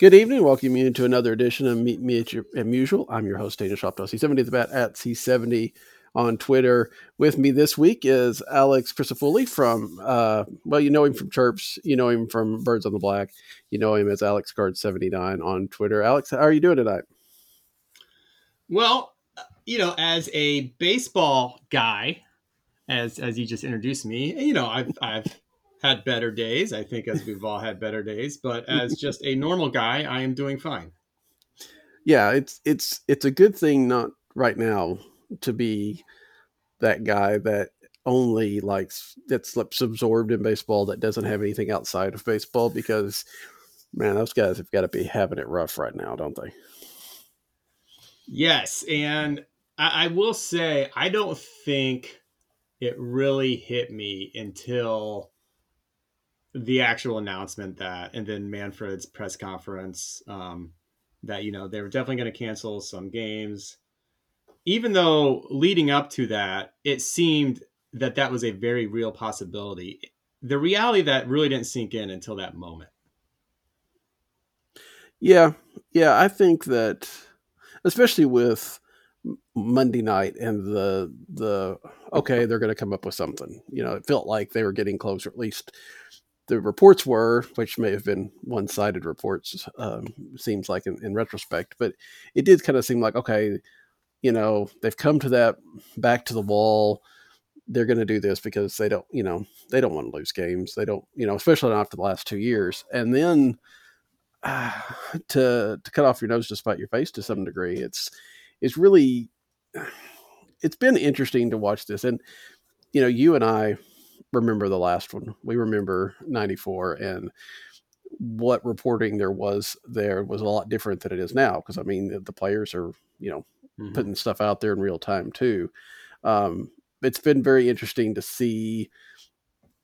Good evening. Welcome you to another edition of Meet Me at Musial. I'm your host, Daniel Shoptaw, C70 the bat at C70 on Twitter. With me this week is Alex Crisafulli from, uh, well, you know him from Chirps, you know him from Birds on the Black, you know him as Alex Cards 79 on Twitter. Alex, how are you doing tonight? Well, you know, as a baseball guy, as as you just introduced me, you know, I've I've had better days. I think as we've all had better days, but as just a normal guy, I am doing fine. Yeah, it's it's it's a good thing not right now to be that guy that only likes that slips absorbed in baseball that doesn't have anything outside of baseball because man, those guys have got to be having it rough right now, don't they? Yes, and I, I will say I don't think it really hit me until the actual announcement that, and then Manfred's press conference um, that you know they were definitely going to cancel some games. Even though leading up to that, it seemed that that was a very real possibility. The reality that really didn't sink in until that moment. Yeah, yeah, I think that especially with Monday night and the the okay, they're going to come up with something. You know, it felt like they were getting closer. At least the reports were, which may have been one sided reports. Um, seems like in, in retrospect, but it did kind of seem like okay, you know, they've come to that back to the wall. They're going to do this because they don't, you know, they don't want to lose games. They don't, you know, especially after the last two years. And then uh, to to cut off your nose to spite your face to some degree. It's it's really it's been interesting to watch this, and you know, you and I remember the last one. We remember '94 and what reporting there was there was a lot different than it is now because I mean the, the, players are you know mm-hmm. putting stuff out there in real time too. Um, it's been very interesting to see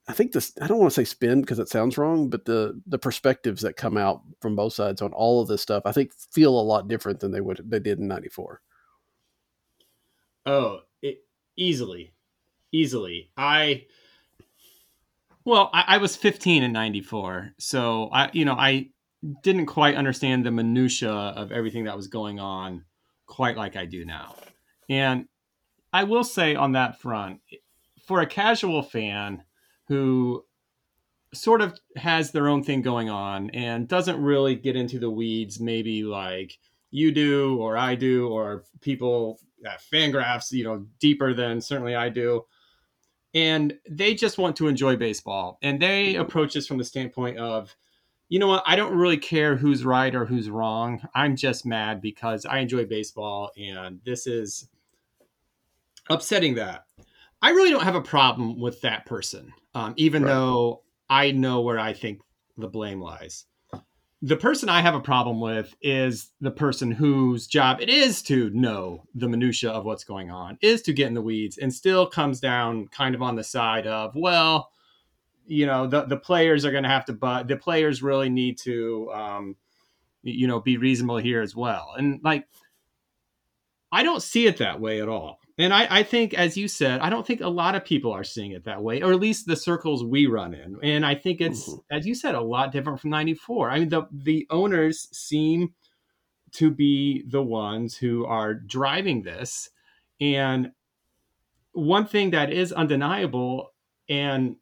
I think this I don't want to say spin because it sounds wrong, but the the perspectives that come out from both sides on all of this stuff, I think feel a lot different than they would they did in '94. Oh, it, easily, easily. I well, I, I was 15 in '94, so I you know I didn't quite understand the minutia of everything that was going on quite like I do now, and I will say on that front, for a casual fan who sort of has their own thing going on and doesn't really get into the weeds, maybe like you do or I do, or people at Fangraphs, you know, deeper than certainly I do. And they just want to enjoy baseball. And they approach this from the standpoint of, you know what, I don't really care who's right or who's wrong. I'm just mad because I enjoy baseball and this is upsetting that. I really don't have a problem with that person um, even right. though I know where I think the blame lies. The person I have a problem with is the person whose job it is to know the minutia of what's going on, is to get in the weeds, and still comes down kind of on the side of, well, you know, the the players are going to have to, but the players really need to, um, you know, be reasonable here as well. And like, I don't see it that way at all. And I, I think, as you said, I don't think a lot of people are seeing it that way, or at least the circles we run in. And I think it's, mm-hmm. as you said, a lot different from '94. I mean, the the owners seem to be the ones who are driving this. And one thing that is undeniable, and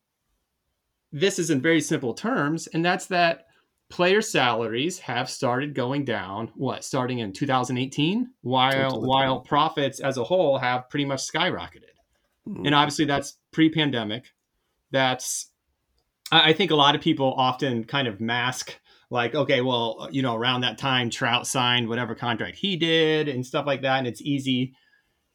this is in very simple terms, and that's that player salaries have started going down what starting in 2018 while while profits as a whole have pretty much skyrocketed mm. and obviously that's pre-pandemic that's i think a lot of people often kind of mask like, okay, well, you know, around that time, Trout signed whatever contract he did and stuff like that. And it's easy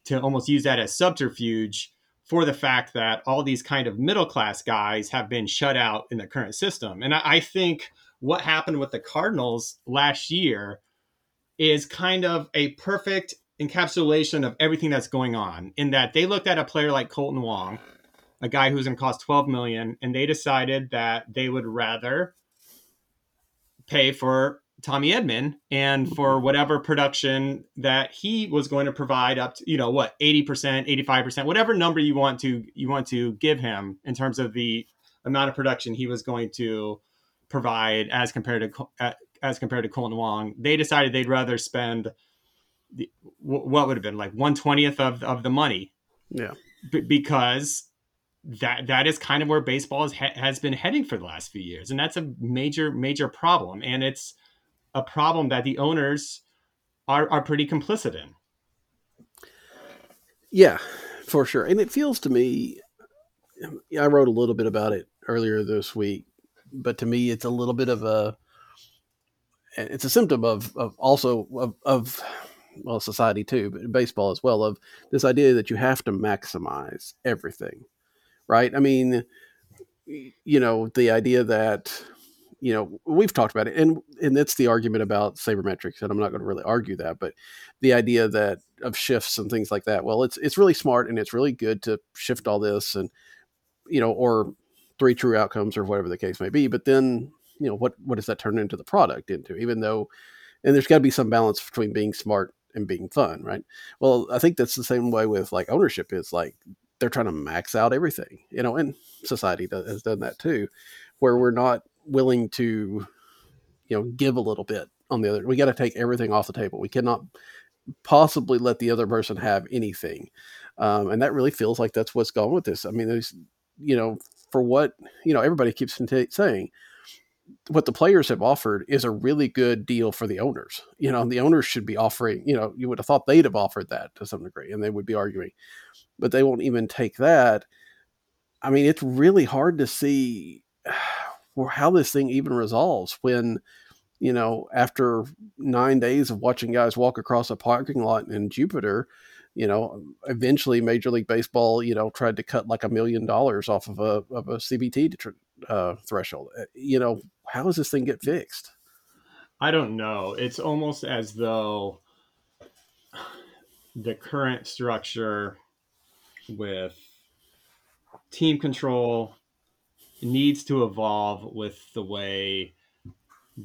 to almost use that as subterfuge for the fact that all these kind of middle class guys have been shut out in the current system. And I, I think what happened with the Cardinals last year is kind of a perfect encapsulation of everything that's going on in that they looked at a player like Kolten Wong, a guy who's going to cost 12 million, and they decided that they would rather pay for Tommy Edman and for whatever production that he was going to provide up to, you know, what, 80%, 85%, whatever number you want to you want to give him in terms of the amount of production he was going to provide as compared to uh, as compared to Kolten Wong. They decided they'd rather spend the, what would have been like 120th of, of the money. Yeah. B- because that that is kind of where baseball has, has been heading for the last few years and that's a major major problem and it's a problem that the owners are are pretty complicit in. Yeah, for sure. And it feels to me I wrote a little bit about it earlier this week, but to me it's a little bit of a it's a symptom of, of also of, of well society too but baseball as well of this idea that you have to maximize everything right i mean you know the idea that you know, we've talked about it, and and that's the argument about sabermetrics, and I'm not going to really argue that, but the idea that of shifts and things like that. Well, it's it's really smart and it's really good to shift all this, and you know, or three true outcomes or whatever the case may be. But then, you know, what what does that turn into the product into? Even though, and there's got to be some balance between being smart and being fun, right? Well, I think that's the same way with like ownership is like they're trying to max out everything, you know, and society does, has done that too, where we're not willing to, you know, give a little bit on the other. We got to take everything off the table. We cannot possibly let the other person have anything. Um, and that really feels like that's what's going with this. I mean, there's, you know, for what, you know, everybody keeps saying, what the players have offered is a really good deal for the owners. You know, the owners should be offering, you know, you would have thought they'd have offered that to some degree and they would be arguing, but they won't even take that. I mean, it's really hard to see how this thing even resolves when you know after nine days of watching guys walk across a parking lot in jupiter you know eventually major league baseball you know tried to cut like a million dollars off of a, of a cbt uh, threshold. Uh, you know how does this thing get fixed? I don't know. It's almost as though the current structure with team control needs to evolve with the way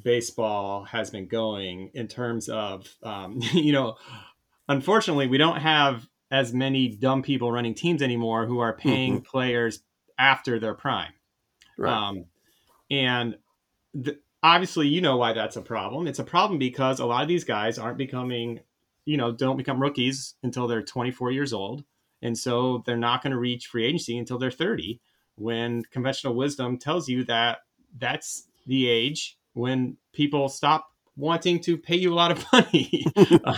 baseball has been going in terms of um, you know unfortunately we don't have as many dumb people running teams anymore who are paying mm-hmm. players after their prime right. um, and the, obviously you know why that's a problem it's a problem because a lot of these guys aren't becoming you know don't become rookies until they're 24 years old and so they're not going to reach free agency until they're 30 when conventional wisdom tells you that that's the age when people stop wanting to pay you a lot of money.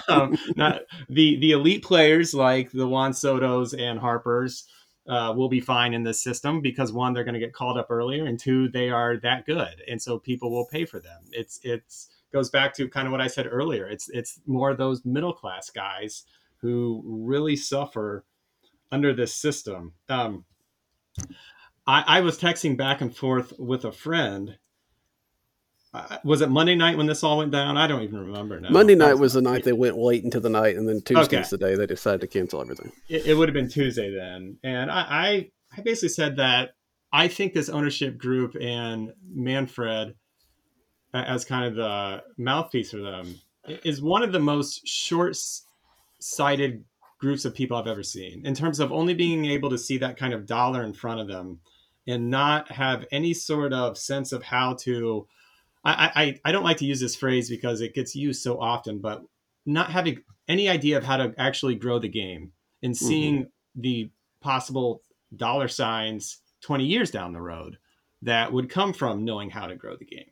um, not the the elite players like the Juan Soto's and Harper's uh, will be fine in this system because one, they're going to get called up earlier, and two, they are that good, and so people will pay for them. It's it's goes back to kind of what I said earlier. It's it's more those middle class guys who really suffer under this system. Um, I, I was texting back and forth with a friend. Was it Monday night when this all went down? I don't even remember now. Monday night was the night they went late into the night, and then Tuesday's okay. the day they decided to cancel everything. It, it would have been Tuesday then, and I, I, I basically said that I think this ownership group and Manfred, as kind of the mouthpiece for them, is one of the most short-sighted groups of people I've ever seen in terms of only being able to see that kind of dollar in front of them and not have any sort of sense of how to I, I, I don't like to use this phrase because it gets used so often, but not having any idea of how to actually grow the game and mm-hmm. seeing mm-hmm. the possible dollar signs 20 years down the road that would come from knowing how to grow the game.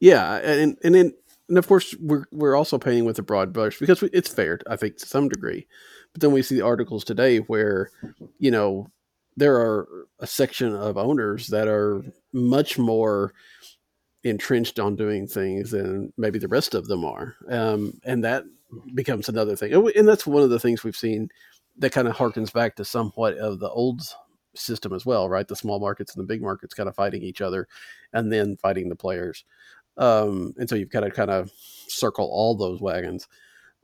Yeah, and and then and of course we're we're also painting with a broad brush because it's fair, I think, to some degree. But then we see the articles today where, you know, there are a section of owners that are much more entrenched on doing things than maybe the rest of them are, um, and that becomes another thing. And that's one of the things we've seen that kind of harkens back to somewhat of the old system as well, right? The small markets and the big markets kind of fighting each other, and then fighting the players. Um, and so you've got to kind of circle all those wagons.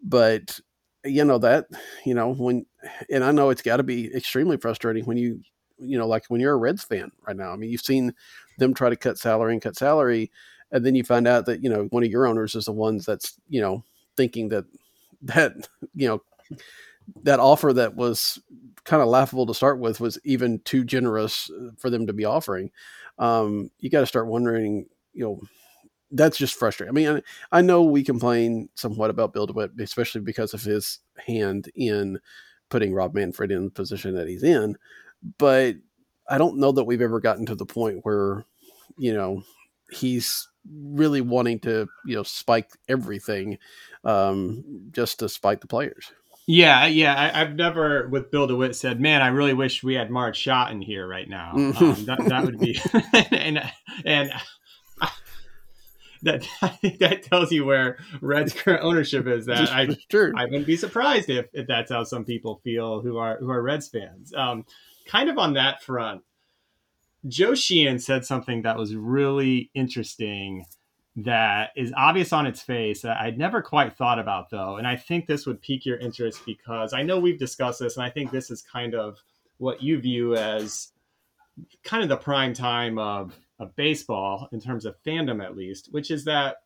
But you know that you know when, and I know it's got to be extremely frustrating when you you know like when you're a Reds fan right now. I mean, you've seen them try to cut salary and cut salary, and then you find out that you know one of your owners is the ones that's you know thinking that that you know that offer that was kind of laughable to start with was even too generous uh, for them to be offering. Um, you got to start wondering, you know, that's just frustrating. I mean, I, I, know we complain somewhat about Bill DeWitt, especially because of his hand in putting Rob Manfred in the position that he's in, but I don't know that we've ever gotten to the point where, you know, he's really wanting to, you know, spike everything um, just to spike the players. Yeah, yeah. I, have never, with Bill DeWitt, said, "Man, I really wish we had Marge Schott in here right now." Mm-hmm. Um, that, that would be, and and that that tells you where Red's current ownership is. That I sure. I wouldn't be surprised if, if that's how some people feel who are who are Reds fans. Um, kind of on that front, Joe Sheehan said something that was really interesting that is obvious on its face that I'd never quite thought about though. And I think this would pique your interest because I know we've discussed this, and I think this is kind of what you view as kind of the prime time of, of baseball in terms of fandom, at least, which is that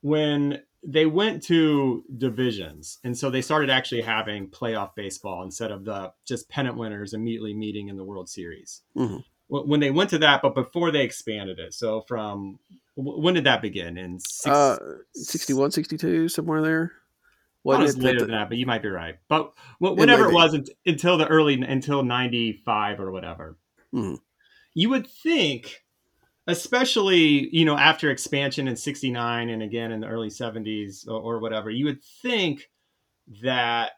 when they went to divisions, and so they started actually having playoff baseball instead of the just pennant winners immediately meeting in the World Series. Mm-hmm. When they went to that, but before they expanded it, so from when did that begin? In six, uh, 61, 62, somewhere there. What was later the, than that, but you might be right. But whenever it, it was until the early until ninety five or whatever, mm-hmm. you would think, especially you know after expansion in sixty nine and again in the early seventies or, or whatever, you would think that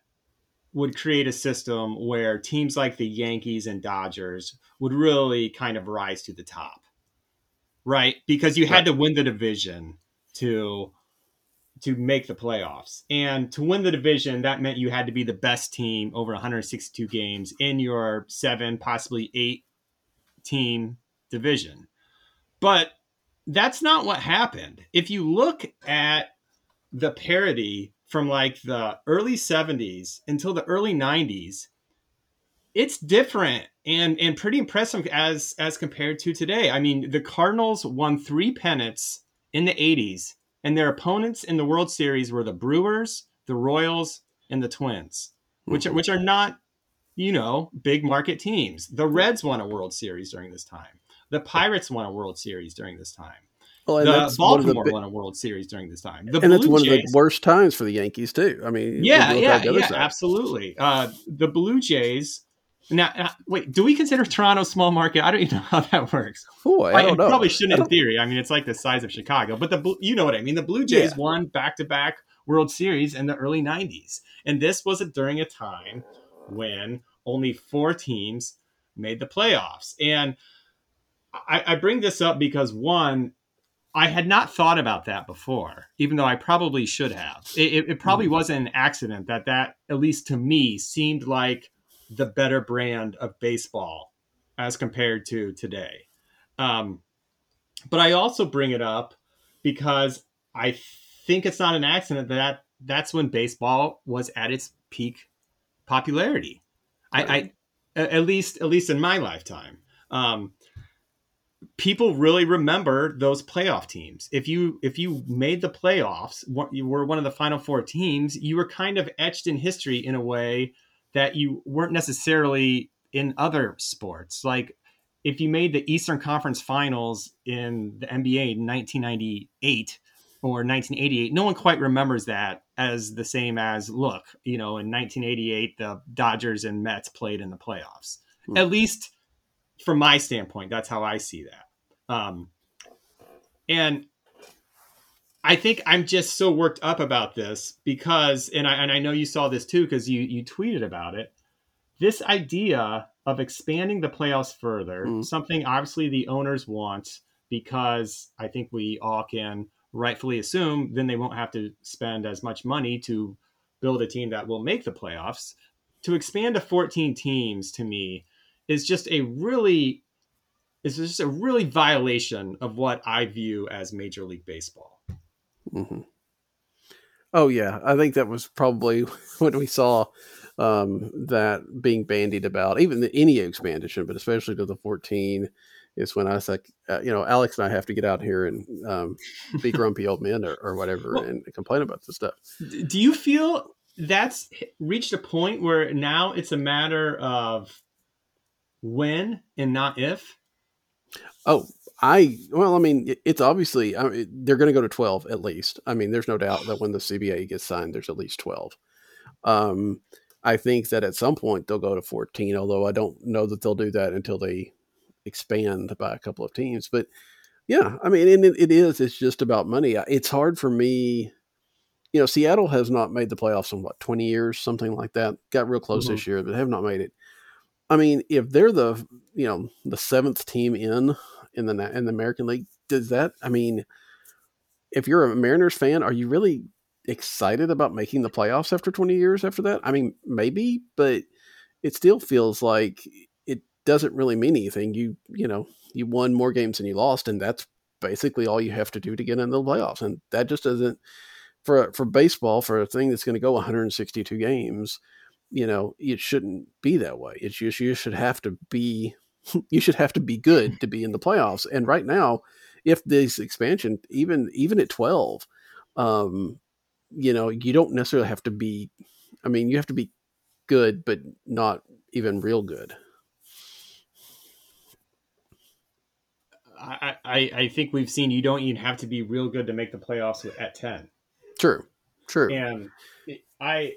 would create a system where teams like the Yankees and Dodgers would really kind of rise to the top right? Because you had to win the division to to make the playoffs. And to win the division, that meant you had to be the best team over 162 games in your seven, possibly eight team division. But that's not what happened. If you look at the parity from like the early 70s until the early 90s, it's different and and pretty impressive as as compared to today. I mean, the Cardinals won three pennants in the 80s, and their opponents in the World Series were the Brewers, the Royals, and the Twins, which are, mm-hmm. which are not, you know, big market teams. The Reds won a World Series during this time. The Pirates won a World Series during this time. Well, the Baltimore the, won a World Series during this time. The and Blue it's one Jays, of the worst times for the Yankees too. I mean, yeah, yeah, yeah, absolutely. Uh, the Blue Jays now, uh, wait, do we consider Toronto a small market? I don't even know how that works. Boy, I, don't know. Probably shouldn't in theory. I mean, it's like the size of Chicago, but the you know what I mean. The Blue Jays yeah. won back to back World Series in the early '90s, and this was during a time when only four teams made the playoffs. And I, I bring this up because one, I had not thought about that before, even though I probably should have. It, it probably mm. wasn't an accident that that, at least to me, seemed like the better brand of baseball as compared to today. Um, but I also bring it up because I think it's not an accident that that's when baseball was at its peak popularity. Right. I, I, at least at least in my lifetime. Um, people really remember those playoff teams. If you if you made the playoffs, you were one of the final four teams, you were kind of etched in history in a way that you weren't necessarily in other sports. Like if you made the Eastern Conference Finals in the NBA in 1998 or 1988, no one quite remembers that as the same as look, you know, in 1988 the Dodgers and Mets played in the playoffs. Hmm. At least from my standpoint, that's how I see that. Um, and I think I'm just so worked up about this because, and I, and I know you saw this too because you you tweeted about it. This idea of expanding the playoffs further, mm. something obviously the owners want because I think we all can rightfully assume then they won't have to spend as much money to build a team that will make the playoffs. To expand to 14 teams to me is just a really is just a really violation of what I view as Major League Baseball. Mm-hmm. Oh yeah, I think that was probably when we saw um, that being bandied about, even the any expansion, but especially to the 14, is when I was like, uh, you know, Alex and I have to get out here and um, be grumpy old men or, or whatever well, and complain about this stuff. Do you feel that's reached a point where now it's a matter of when and not if? Oh, I well, I mean, it's obviously I mean, they're going to go to twelve at least. I mean, there's no doubt that when the CBA gets signed, there's at least twelve. Um, I think that at some point they'll go to fourteen, although I don't know that they'll do that until they expand by a couple of teams. But yeah, I mean, and it, it is. It's just about money. It's hard for me. You know, Seattle has not made the playoffs in what twenty years, something like that. Got real close mm-hmm. this year, but have not made it. I mean, if they're the you know the seventh team in in the in the American League, does that? I mean, if you're a Mariners fan, are you really excited about making the playoffs after 20 years after that? I mean, maybe, but it still feels like it doesn't really mean anything. You you know you won more games than you lost, and that's basically all you have to do to get into the playoffs, and that just doesn't for for baseball for a thing that's going to go 162 games you know, it shouldn't be that way. It's just you should have to be you should have to be good to be in the playoffs. And right now, if this expansion, even even at twelve, um, you know, you don't necessarily have to be. I mean, you have to be good, but not even real good. I, I, I think we've seen you don't even have to be real good to make the playoffs at ten. True, true. And I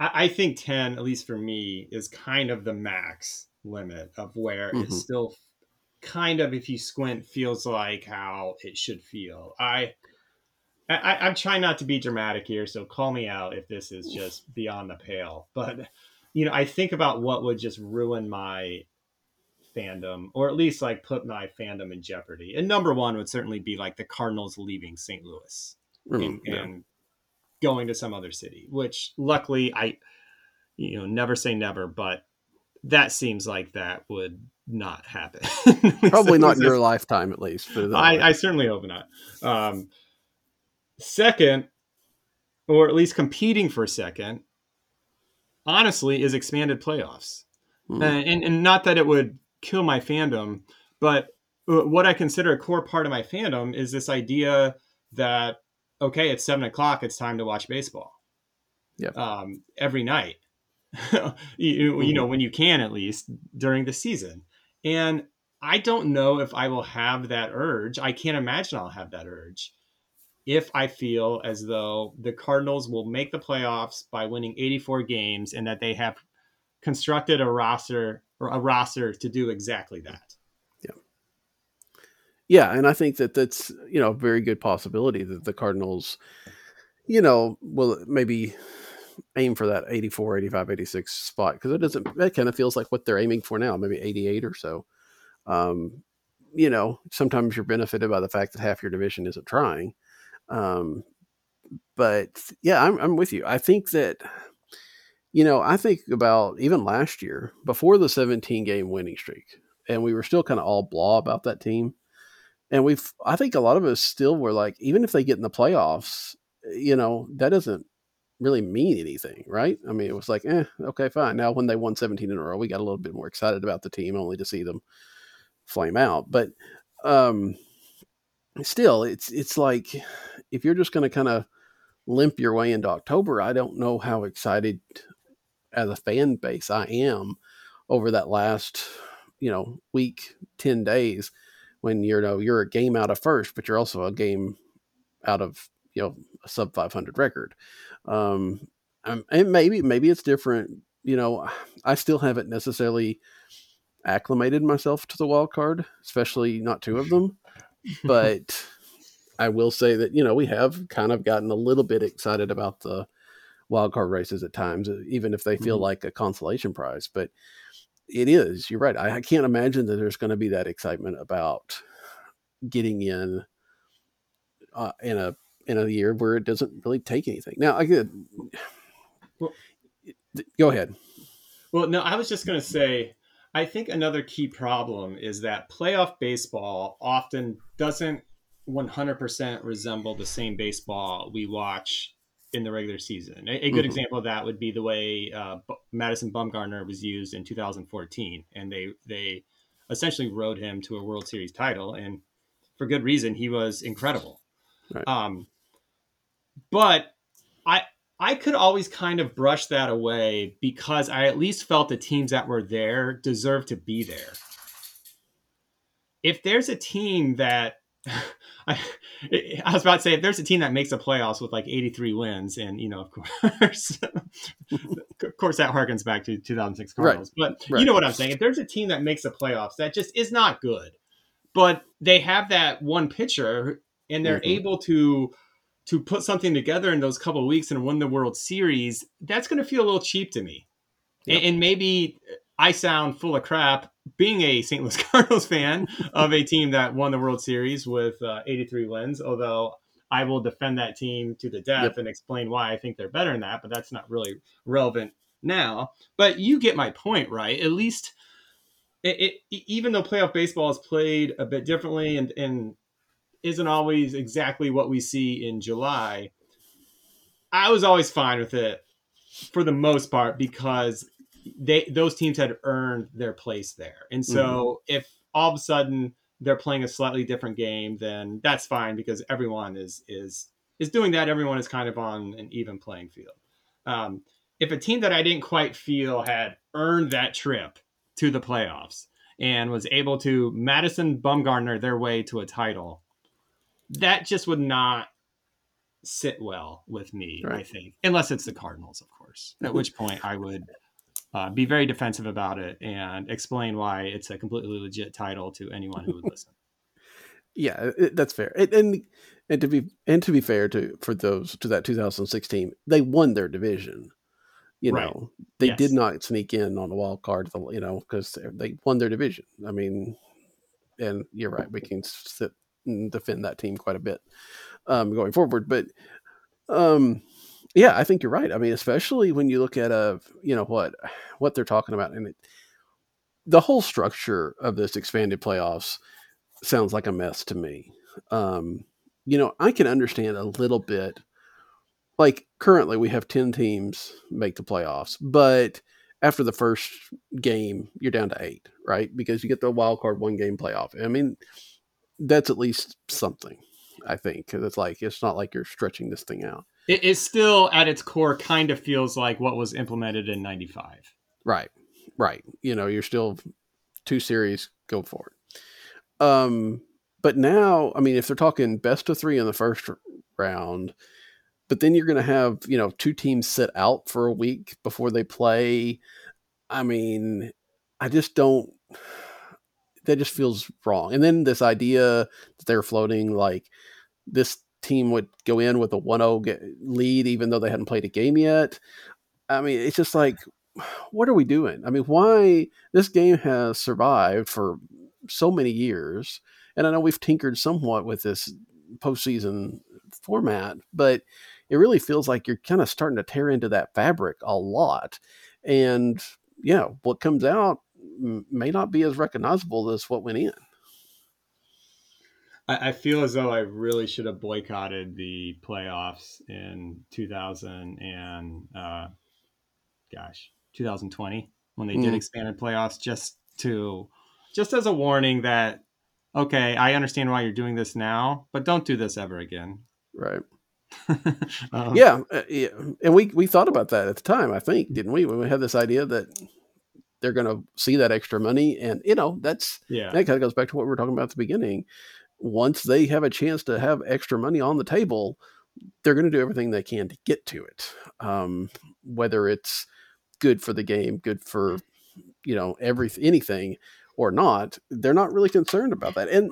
I, I think 10, at least for me, is kind of the max limit of where mm-hmm. it still kind of, if you squint, feels like how it should feel. I, I, am trying not to be dramatic here, so call me out if this is just beyond the pale. But you know, I think about what would just ruin my fandom, or at least like put my fandom in jeopardy. And number one would certainly be like the Cardinals leaving St. Louis mm, and, yeah. and, going to some other city, which luckily I, you know, never say never, but that seems like that would not happen. Probably not in your lifetime, at least. I, I, certainly hope not. Um, second, or at least competing for a second, honestly, is expanded playoffs. Mm. And, and, and not that it would kill my fandom, but what I consider a core part of my fandom is this idea that okay, it's seven o'clock. It's time to watch baseball. Yeah. Um, every night, you, mm-hmm. you know, when you can at least during the season. And I don't know if I will have that urge. I can't imagine I'll have that urge if I feel as though the Cardinals will make the playoffs by winning 84 games and that they have constructed a roster or a roster to do exactly that yeah, and I think that that's you know a very good possibility that the Cardinals, you know, will maybe aim for that 84, 85, 86 spot because it doesn't. That kind of feels like what they're aiming for now, maybe 88 or so. Um, you know, sometimes you're benefited by the fact that half your division isn't trying. Um, but yeah, I'm, I'm with you. I think that, you know, I think about even last year before the 17 game winning streak, and we were still kind of all blah about that team and we've i think a lot of us still were like even if they get in the playoffs you know that doesn't really mean anything right? I mean it was like eh, okay fine. Now when they won 17 in a row we got a little bit more excited about the team only to see them flame out. But um still it's it's like if you're just going to kind of limp your way into october i don't know how excited as a fan base i am over that last you know week 10 days when you know you're a game out of first, but you're also a game out of you know a sub 500 record. Um, and maybe maybe it's different. You know, I still haven't necessarily acclimated myself to the wild card, especially not two of them. but I will say that you know we have kind of gotten a little bit excited about the wild card races at times, even if they feel mm-hmm. like a consolation prize. But it is. You're right. I, I can't imagine that there's going to be that excitement about getting in uh, in a in a year where it doesn't really take anything. Now, I could Well- go ahead. Well, no, I was just going to say, I think another key problem is that playoff baseball often doesn't 100% resemble the same baseball we watch in the regular season. A, a good Mhm. example of that would be the way uh, B- Madison Bumgarner was used in 2014, and they they essentially rode him to a World Series title, and for good reason. He was incredible. Right. Um, but I I could always kind of brush that away because I at least felt the teams that were there deserved to be there. If there's a team that I, I was about to say, if there's a team that makes the playoffs with like 83 wins, and you know, of course, of course, that harkens back to 2006 Right. Cardinals. But Right. you know what I'm saying? If there's a team that makes the playoffs, that just is not good. But they have that one pitcher, and they're Mhm. able to to put something together in those couple of weeks and win the World Series. That's going to feel a little cheap to me. Yep. And, and maybe I sound full of crap being a St. Louis Cardinals fan of a team that won the World Series with uh, 83 wins, although I will defend that team to the death Yep. and explain why I think they're better than that, but that's not really relevant now. But you get my point, right? At least it, it, even though playoff baseball is played a bit differently and, and isn't always exactly what we see in July, I was always fine with it for the most part because they those teams had earned their place there. And so if all of a sudden they're playing a slightly different game, then that's fine because everyone is is is doing that. Everyone is kind of on an even playing field. Um, if a team that I didn't quite feel had earned that trip to the playoffs and was able to Madison Bumgarner their way to a title, that just would not sit well with me, I think, unless it's the Cardinals, of course. At which point I would uh, be very defensive about it and explain why it's a completely legit title to anyone who would listen. Yeah, it, that's fair. And, and and to be and to be fair to for those to that 2016, they won their division. You Right. know, they Yes. did not sneak in on the wild card. You know, because they won their division. I mean, and you're right. We can sit and defend that team quite a bit um, going forward. But um, yeah, I think you're right. I mean, especially when you look at a you know what what they're talking about and it, the whole structure of this expanded playoffs sounds like a mess to me. Um, you know, I can understand a little bit. Like currently, we have ten teams make the playoffs, but after the first game, you're down to eight, right? Because you get the wild card one game playoff. I mean, that's at least something. I think 'cause it's like it's not like you're stretching this thing out, It, it still, at its core, kind of feels like what was implemented in '95. right? Right. You know, you're still two series, go for it. Um, but now, I mean, if they're talking best of three in the first round, but then you're going to have you know two teams sit out for a week before they play. I mean, I just don't. That just feels wrong. And then this idea that they're floating like this team would go in with a 1-0 ge- lead even though they hadn't played a game yet. I mean, it's just like what are we doing? I mean, why this game has survived for so many years, and I know we've tinkered somewhat with this postseason format, but it really feels like you're kind of starting to tear into that fabric a lot. And yeah, what comes out may not be as recognizable as what went in. I, I feel as though I really should have boycotted the playoffs in 2000 and uh, gosh, 2020 when they did Mm. expanded playoffs, just to just as a warning that okay, I understand why you're doing this now, but don't do this ever again. Right. Um, yeah, uh, yeah, and we we thought about that at the time. I think didn't we? When we had this idea that they're going to see that extra money, and you know that's yeah, that kind of goes back to what we were talking about at the beginning. Once they have a chance to have extra money on the table, they're going to do everything they can to get to it. Um, whether it's good for the game, good for you know every anything or not, they're not really concerned about that. And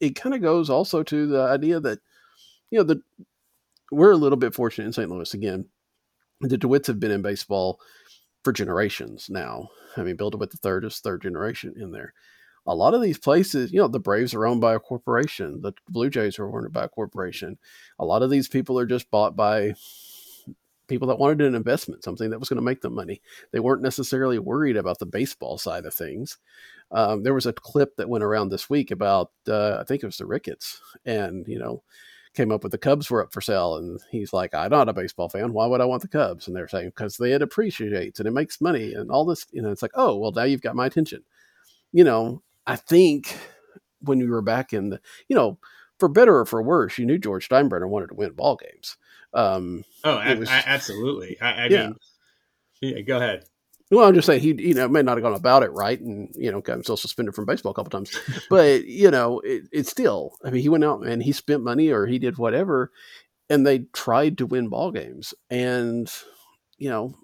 it kind of goes also to the idea that you know the we're a little bit fortunate in St. Louis again. The DeWitts have been in baseball for generations now. I mean, Bill DeWitt the third is third generation in there. A lot of these places, you know, the Braves are owned by a corporation, the Blue Jays are owned by a corporation. A lot of these people are just bought by people that wanted an investment, something that was going to make them money. They weren't necessarily worried about the baseball side of things. Um, there was a clip that went around this week about, uh, I think it was the Ricketts, and you know, came up with the Cubs were up for sale, and he's like, "I'm not a baseball fan. Why would I want the Cubs?" And they're saying because they it appreciates and it makes money and all this. You know, it's like, oh well, now you've got my attention. You know, I think when we were back in the, you know, for better or for worse, you knew George Steinbrenner wanted to win ball games. Um, oh, was, absolutely. I, I yeah. mean, yeah, go ahead. Well, I'm just saying he, you know, may not have gone about it right, and you know, got himself suspended from baseball a couple times. but you know, it, it's still. I mean, he went out and he spent money, or he did whatever, and they tried to win ball games. And you know,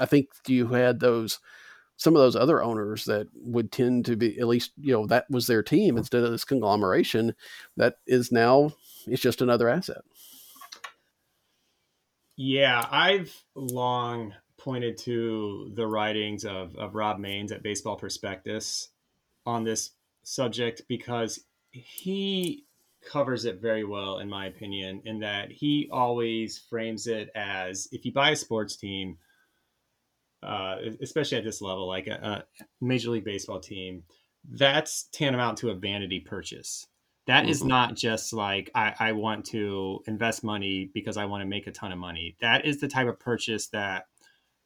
I think you had those some of those other owners that would tend to be at least you know that was their team mm. instead of this conglomeration that is now it's just another asset. Yeah, I've long pointed to the writings of, of Rob Mains at Baseball Prospectus on this subject because he covers it very well, in my opinion, in that he always frames it as if you buy a sports team, uh, especially at this level, like a, a, Major League Baseball team, that's tantamount to a vanity purchase. That mm-hmm. is not just like I, I want to invest money because I want to make a ton of money. That is the type of purchase that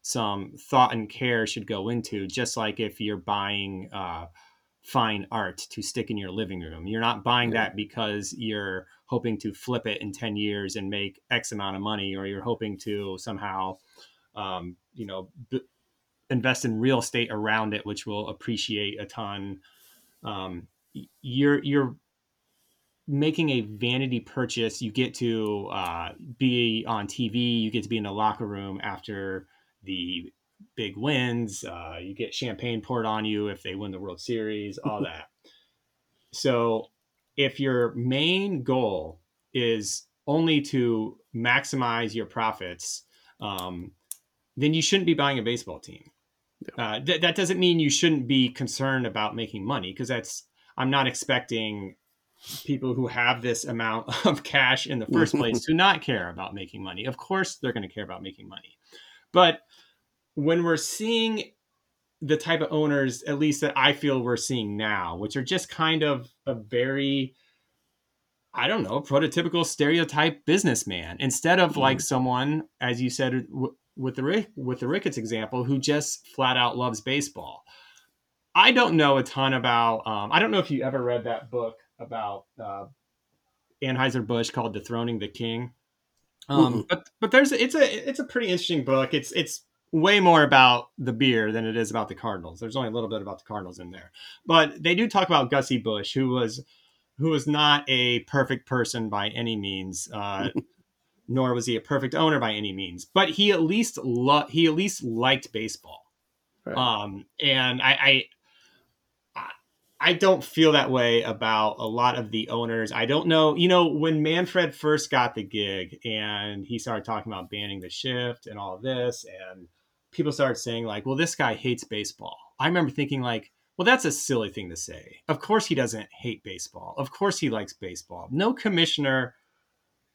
some thought and care should go into. Just like if you're buying uh, fine art to stick in your living room, you're not buying yeah. that because you're hoping to flip it in 10 years and make X amount of money, or you're hoping to somehow, um, you know, b- invest in real estate around it, which will appreciate a ton. Um, you're you're making a vanity purchase, you get to uh, be on TV, you get to be in the locker room after the big wins, uh, you get champagne poured on you if they win the World Series, all that. So if your main goal is only to maximize your profits, um, then you shouldn't be buying a baseball team. Yeah. Uh, th- that doesn't mean you shouldn't be concerned about making money because that's I'm not expecting people who have this amount of cash in the first place to not care about making money. Of course, they're going to care about making money. But when we're seeing the type of owners, at least that I feel we're seeing now, which are just kind of a very, I don't know, prototypical stereotype businessman, instead of mm-hmm. like someone, as you said with the with the Ricketts example, who just flat out loves baseball. I don't know a ton about. Um, I don't know if you ever read that book about uh, Anheuser Busch called "Dethroning the King." Um, but but there's it's a it's a pretty interesting book. It's it's way more about the beer than it is about the Cardinals. There's only a little bit about the Cardinals in there, but they do talk about Gussie Busch, who was who was not a perfect person by any means, uh, nor was he a perfect owner by any means. But he at least lo- he at least liked baseball, right. um, and I, I I don't feel that way about a lot of the owners. I don't know, you know, when Manfred first got the gig and he started talking about banning the shift and all this, and people started saying, like, well, this guy hates baseball. I remember thinking, like, well, that's a silly thing to say. Of course, he doesn't hate baseball. Of course, he likes baseball. No commissioner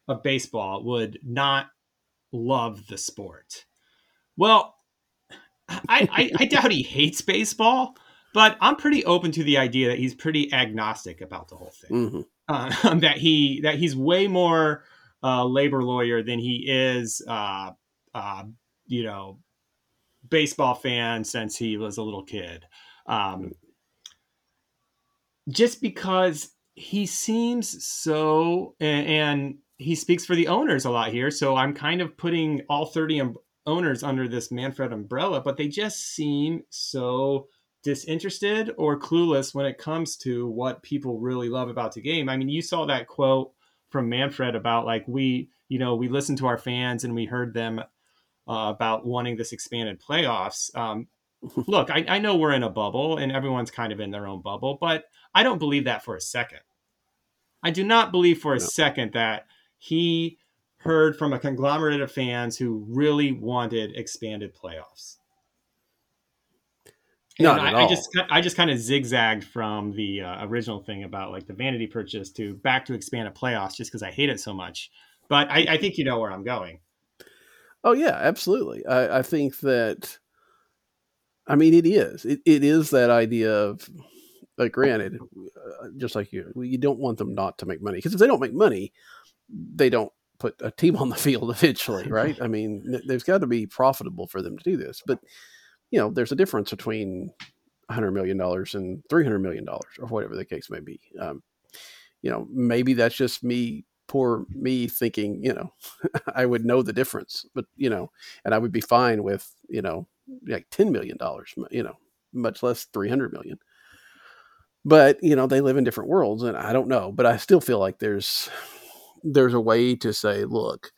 of baseball would not love the sport. Well, I, I, I doubt he hates baseball but I'm pretty open to the idea that he's pretty agnostic about the whole thing. Mm-hmm. Uh, that he that he's way more uh, labor lawyer than he is, uh, uh, you know, baseball fan since he was a little kid. Um, just because he seems so, and, and, he speaks for the owners a lot here. So I'm kind of putting all 30 um, owners under this Manfred umbrella, but they just seem so disinterested or clueless when it comes to what people really love about the game. I mean, you saw that quote from Manfred about like we, you know, we listened to our fans and we heard them uh, about wanting this expanded playoffs. Um, look, I, I know we're in a bubble and everyone's kind of in their own bubble, but I don't believe that for a second. I do not believe for a no. second that he heard from a conglomerate of fans who really wanted expanded playoffs. Not And at I, I just I just kind of zigzagged from the uh, original thing about like the vanity purchase to back to expanded playoffs just because I hate it so much. But I, I think you know where I'm going. Oh yeah, absolutely. I, I think that. I mean, it is. It, it is that idea of, like, granted, uh, just like you, you don't want them not to make money because if they don't make money, they don't put a team on the field eventually, right? I mean, th- there's got to be profitable for them to do this, but you know, there's a difference between 100 million dollars and 300 million dollars, or whatever the case may be. Um, you know, maybe that's just me, poor me, thinking, you know, I would know the difference, but you know, and I would be fine with, you know, like 10 million dollars, you know, much less 300 million. But you know, they live in different worlds, and I don't know, but I still feel like there's there's a way to say, look,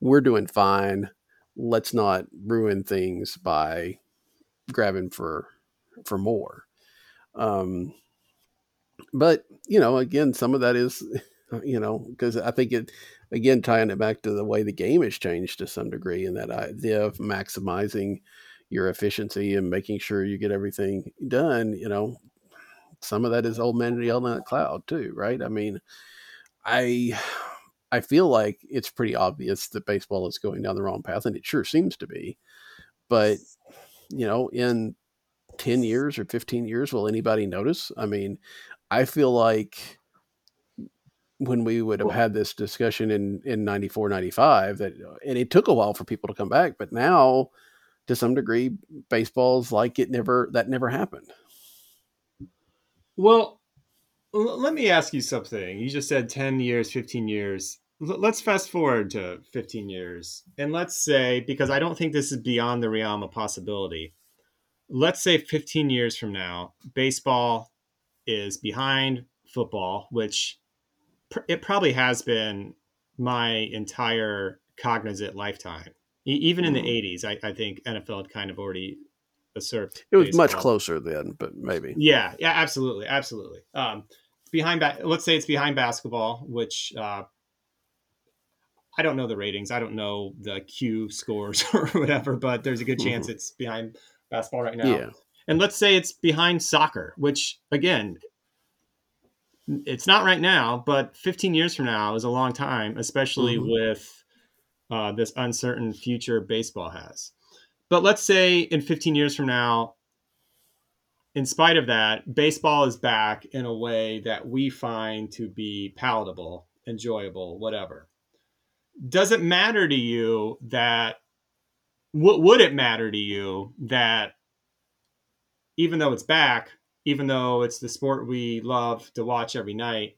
we're doing fine. Let's not ruin things by grabbing for for more. Um, but you know, again, some of that is, you know, because I think it, again, tying it back to the way the game has changed to some degree, and that idea of maximizing your efficiency and making sure you get everything done. You know, some of that is old man yelling at cloud too, right? I mean, I I feel like it's pretty obvious that baseball is going down the wrong path, and it sure seems to be. But you know, in ten years or fifteen years, will anybody notice? I mean, I feel like when we would have had this discussion in in 94 95 that uh, and it took a while for people to come back but now to some degree baseball's like it never that never happened Well, l- let me ask you something. You just said 10 years, 15 years. L- let's fast forward to 15 years. And let's say, because I don't think this is beyond the realm of possibility, let's say 15 years from now, baseball is behind football, which pr- it probably has been my entire cognizant lifetime. E- even in the Mhm. 80s, I, I think NFL had kind of already usurped. it was much closer then but maybe Yeah, yeah, absolutely, absolutely. Um, behind ba- let's say it's behind basketball, which uh, I don't know the ratings. I don't know the Q scores or whatever, but there's a good chance it's behind basketball right now. yeah And let's say it's behind soccer, which again, it's not right now, but 15 years from now is a long time, especially Mhm. with uh, this uncertain future baseball has. But let's say in 15 years from now, in spite of that, baseball is back in a way that we find to be palatable, enjoyable, whatever. Does it matter to you that, w- would it matter to you that even though it's back, even though it's the sport we love to watch every night,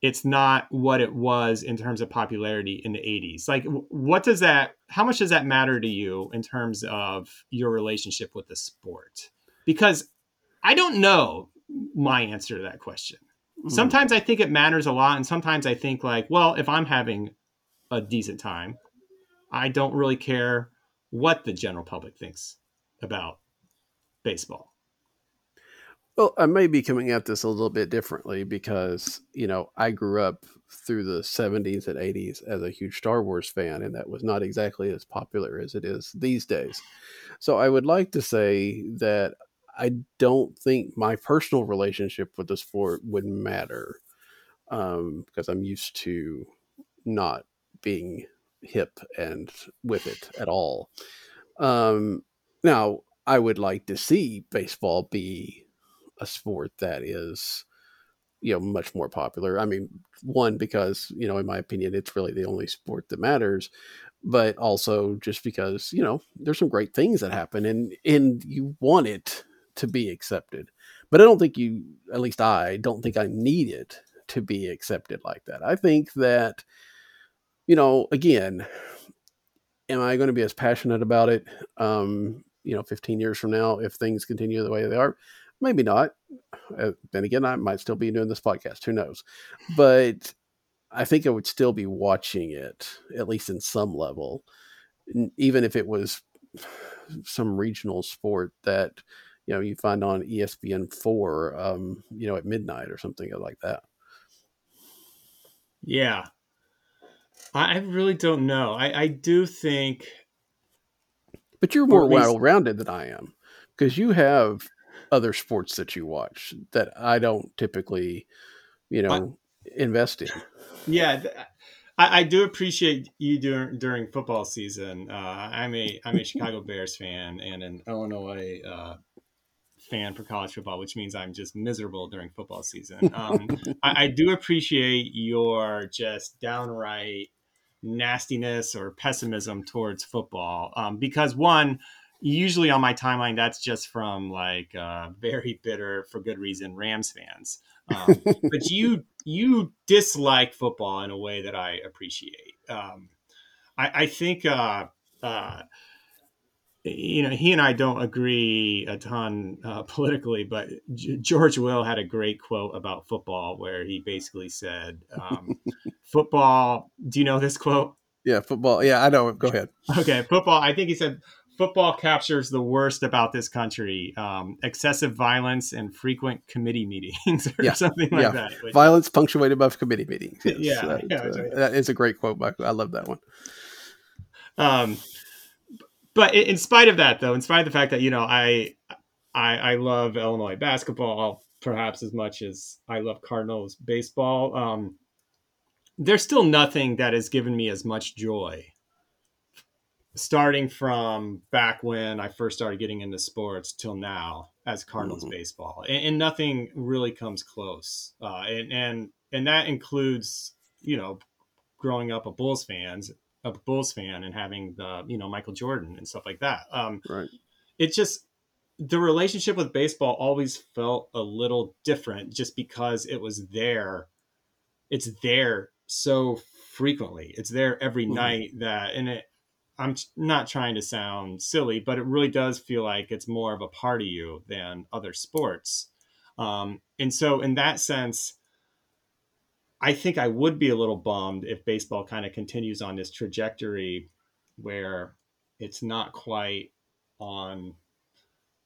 it's not what it was in terms of popularity in the 80s. Like, what does that, how much does that matter to you in terms of your relationship with the sport? Because I don't know my answer to that question. Mhm. Sometimes I think it matters a lot, and sometimes I think, like, well, if I'm having a decent time, I don't really care what the general public thinks about baseball. Well, I may be coming at this a little bit differently because, you know, I grew up through the 70s and 80s as a huge Star Wars fan, and that was not exactly as popular as it is these days. So I would like to say that I don't think my personal relationship with the sport would matter um, because I'm used to not being hip and with it at all. Um, now, I would like to see baseball be a sport that is you know much more popular i mean one because you know in my opinion it's really the only sport that matters but also just because you know there's some great things that happen and and you want it to be accepted. But i don't think you at least i don't think i need it to be accepted like that. I think that you know again am i going to be as passionate about it um you know 15 years from now if things continue the way they are? Maybe not. Uh, then again i might still be doing this podcast. Who knows? But i think i would still be watching it at least in some level even if it was some regional sport that you know you find on espn 4 um you know at midnight or something like that Yeah. I I really don't know. I, I do think but you're more well rounded than i am because you have other sports that you watch that I don't typically, you know, I, invest in. Yeah, I, I, do appreciate you during during football season. Uh, I'm a I'm a Chicago Bears fan and an Illinois uh, fan for college football, which means I'm just miserable during football season. Um, I, I do appreciate your just downright nastiness or pessimism towards football. Um, because one usually on my timeline that's just from like uh, very bitter for good reason rams fans. Um, but you you dislike football in a way that i appreciate. Um, I, I, think uh, uh, you know he and i don't agree a ton uh, politically but G- george will had a great quote about football where he basically said um, football do you know this quote yeah football yeah i know go ahead okay football i think he said football captures the worst about this country um, excessive violence and frequent committee meetings or yeah. something like yeah. that which... violence punctuated by committee meetings yes. yeah, that, yeah uh, that is a great quote i love that one um, but in spite of that though in spite of the fact that you know i i, I love illinois basketball perhaps as much as i love cardinals baseball um, there's still nothing that has given me as much joy starting from back when I first started getting into sports till now as Cardinals mm-hmm. baseball, and, and, nothing really comes close. Uh, and and and that includes you know growing up a Bulls fans, a Bulls fan, and having the you know Michael Jordan and stuff like that. Um, right. It just the relationship with baseball always felt a little different, just because it was there. It's there so frequently. It's there every mm-hmm. night that, and it I'm not trying to sound silly, but it really does feel like it's more of a part of you than other sports. Um, and so, in that sense, I think I would be a little bummed if baseball kind of continues on this trajectory where it's not quite on,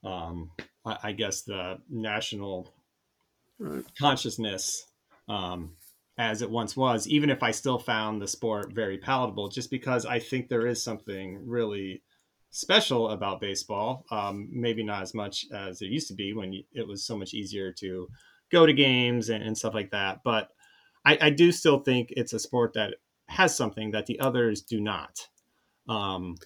um, I, I, guess, the national right. consciousness. Um, as it once was, even if I still found the sport very palatable, just because I think there is something really special about baseball. Um, maybe not as much as it used to be when it was so much easier to go to games and, and stuff like that. But I, I, do still think it's a sport that has something that the others do not. Um,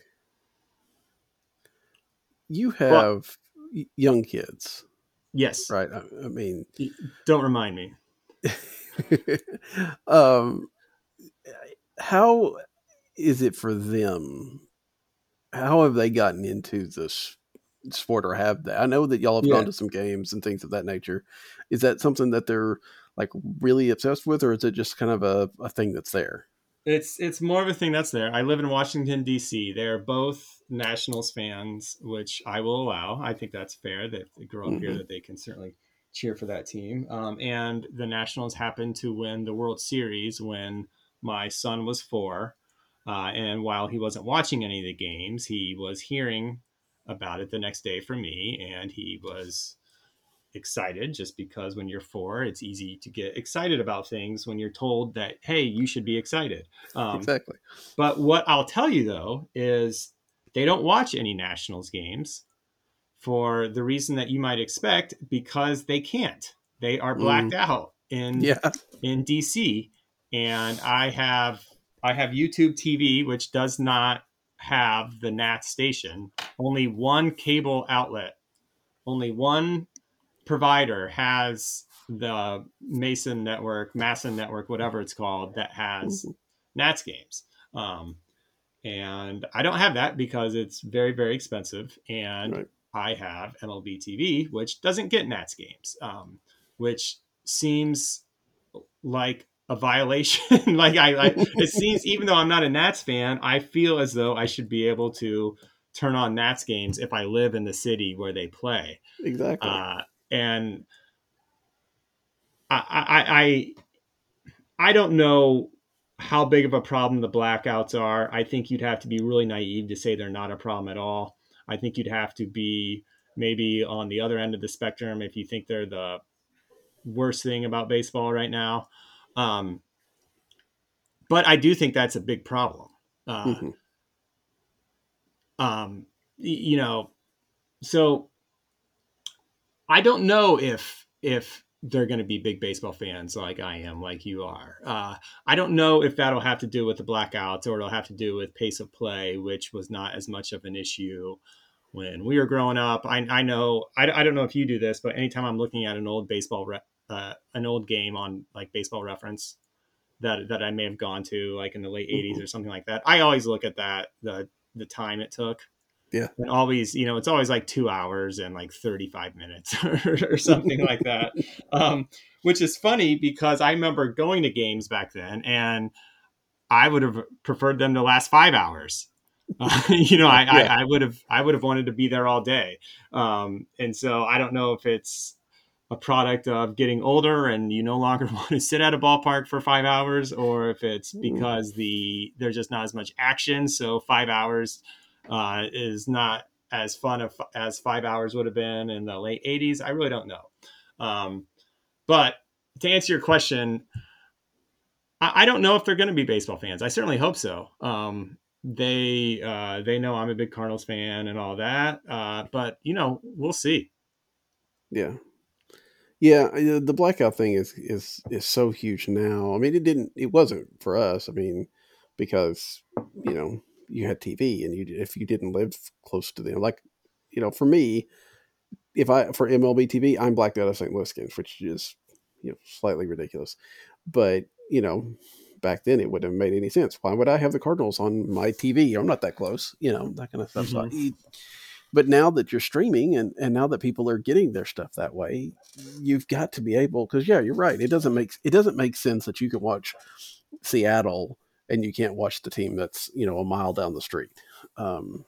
you have well, young kids. Yes. Right. I, I mean, don't remind me. um, how is it for them? How have they gotten into this sport or have they? I know that y'all have yeah. gone to some games and things of that nature. Is that something that they're like really obsessed with, or is it just kind of a, a thing that's there? It's it's more of a thing that's there. I live in Washington D.C. They're both Nationals fans, which I will allow. I think that's fair that they grow up mm-hmm. here that they can certainly cheer for that team. Um, and the Nationals happened to win the World Series when my son was four. Uh, and while he wasn't watching any of the games, he was hearing about it the next day from me, and he was excited just because when you're four, it's easy to get excited about things when you're told that, hey, you should be excited. Um, exactly. But what I'll tell you though is they don't watch any Nationals games for the reason that you might expect because they can't. They are blacked mm. out in yeah. in DC and I have I have YouTube TV which does not have the NAT station. Only one cable outlet. Only one provider has the MASN network, MASN network, whatever it's called, that has mm-hmm. Nats games. Um, and I don't have that because it's very, very expensive. And right. I have MLB TV, which doesn't get Nats games, um, which seems like a violation. like I, I, it seems even though I'm not a Nats fan, I feel as though I should be able to turn on Nats games if I live in the city where they play. Exactly. Uh, and I, I, I, I don't know how big of a problem the blackouts are. I think you'd have to be really naive to say they're not a problem at all. I think you'd have to be maybe on the other end of the spectrum if you think they're the worst thing about baseball right now. Um, but I do think that's a big problem. Uh, mm-hmm. um, you know, so I don't know if if they're going to be big baseball fans like I am, like you are. Uh, I don't know if that'll have to do with the blackouts or it'll have to do with pace of play, which was not as much of an issue when we were growing up. I, I know, I, I don't know if you do this, but anytime I'm looking at an old baseball, re- uh, an old game on like baseball reference that, that I may have gone to like in the late mm-hmm. 80s or something like that, I always look at that, the, the time it took yeah. And always, you know, it's always like two hours and like 35 minutes or, or something like that. Um, which is funny because I remember going to games back then and I would have preferred them to last five hours. Uh, you know, I, yeah. I, I, would have, I would have wanted to be there all day. Um, and so I don't know if it's a product of getting older and you no longer want to sit at a ballpark for five hours or if it's because the, there's just not as much action. So five hours, uh, is not as fun of, as five hours would have been in the late 80s. I really don't know. Um, but to answer your question, I, I don't know if they're going to be baseball fans. I certainly hope so. Um, they uh, they know I'm a big Cardinals fan and all that, uh, but you know we'll see. Yeah, yeah. The blackout thing is is is so huge now. I mean, it didn't. It wasn't for us. I mean, because you know you had TV, and you if you didn't live close to them, like you know, for me, if I for MLB TV, I'm blacked out of St. Louis games, which is you know slightly ridiculous, but you know back then it wouldn't have made any sense. Why would I have the Cardinals on my TV? I'm not that close, you know, that kind of stuff. Mm-hmm. So but now that you're streaming and, and now that people are getting their stuff that way, you've got to be able because yeah, you're right. It doesn't make it doesn't make sense that you can watch Seattle and you can't watch the team that's you know a mile down the street. Um,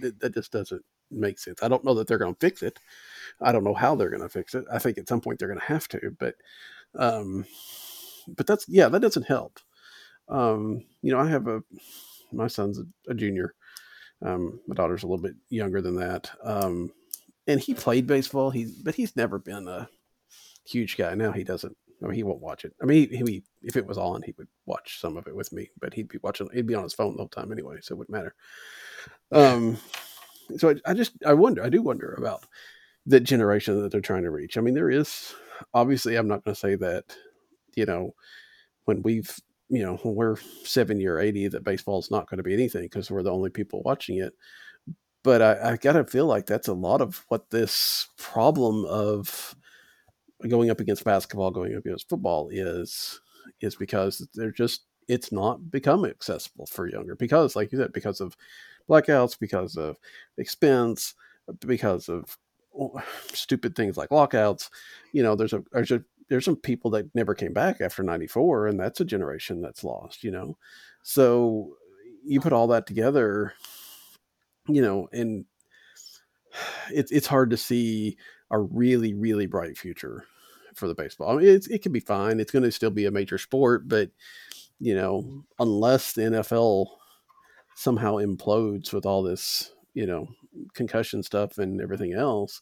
that, that just doesn't make sense. I don't know that they're going to fix it. I don't know how they're going to fix it. I think at some point they're going to have to, but um, but that's yeah, that doesn't help. Um, you know, I have a my son's a, a junior. Um, my daughter's a little bit younger than that. Um, and he played baseball. He's but he's never been a huge guy. Now he doesn't I mean, he won't watch it. I mean, he, he, if it was on, he would watch some of it with me, but he'd be watching. He'd be on his phone the whole time anyway, so it wouldn't matter. Um, so I, I just I wonder. I do wonder about the generation that they're trying to reach. I mean, there is obviously. I'm not going to say that you know when we've you know when we're 70 or 80 that baseball is not going to be anything because we're the only people watching it but I, I, gotta feel like that's a lot of what this problem of going up against basketball, going up against football is is because they're just it's not become accessible for younger because like you said because of blackouts because of expense because of stupid things like lockouts. You know there's a there's a there's some people that never came back after 94 and that's a generation that's lost you know? So you put all that together you know and it's it's hard to see a really really bright future for the baseball. I mean, it's, it can be fine. It's going to still be a major sport, but you know, unless the NFL somehow implodes with all this, you know, concussion stuff and everything else,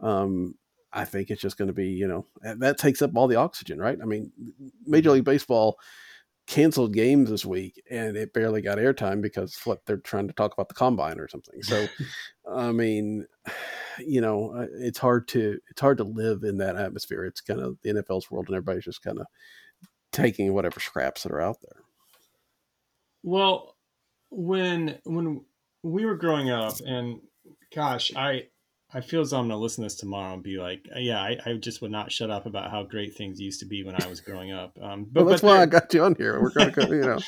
um, I think it's just going to be, you know, that takes up all the oxygen, right? I mean, Major mm-hmm. League Baseball canceled games this week and it barely got airtime because what they're trying to talk about the combine or something. So, I mean, you know, uh, it's hard to it's hard to live in that atmosphere. It's kind of the NFL's world, and everybody's just kind of taking whatever scraps that are out there. Well, when when we were growing up, and gosh, I I feel as though I'm gonna listen to this tomorrow and be like, uh, yeah, I, I, just would not shut up about how great things used to be when I was growing up. Um, but well, that's but why there, I got you on here. We're gonna, go, you know,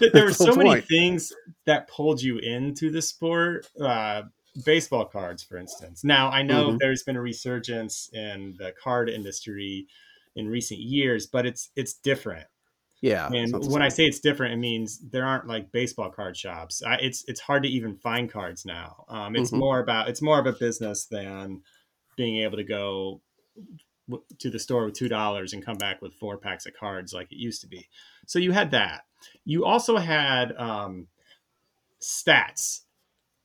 there were so many things that pulled you into the sport. Uh, baseball cards, for instance. Now I know mm-hmm. there's been a resurgence in the card industry in recent years, but it's it's different. Yeah. And when I say it's different, it means there aren't like baseball card shops. I, it's it's hard to even find cards now. Um, it's mm-hmm. more about it's more of a business than being able to go to the store with two dollars and come back with four packs of cards like it used to be. So you had that. You also had um, stats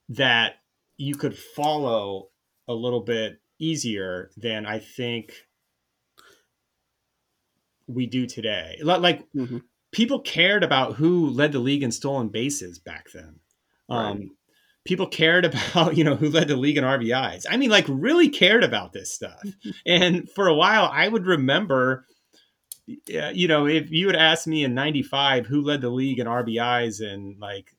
that you could follow a little bit easier than I think we do today. Like mm-hmm. people cared about who led the league in stolen bases back then. Right. Um, people cared about you know who led the league in RBIs. I mean, like really cared about this stuff. and for a while, I would remember, you know, if you had asked me in '95 who led the league in RBIs and like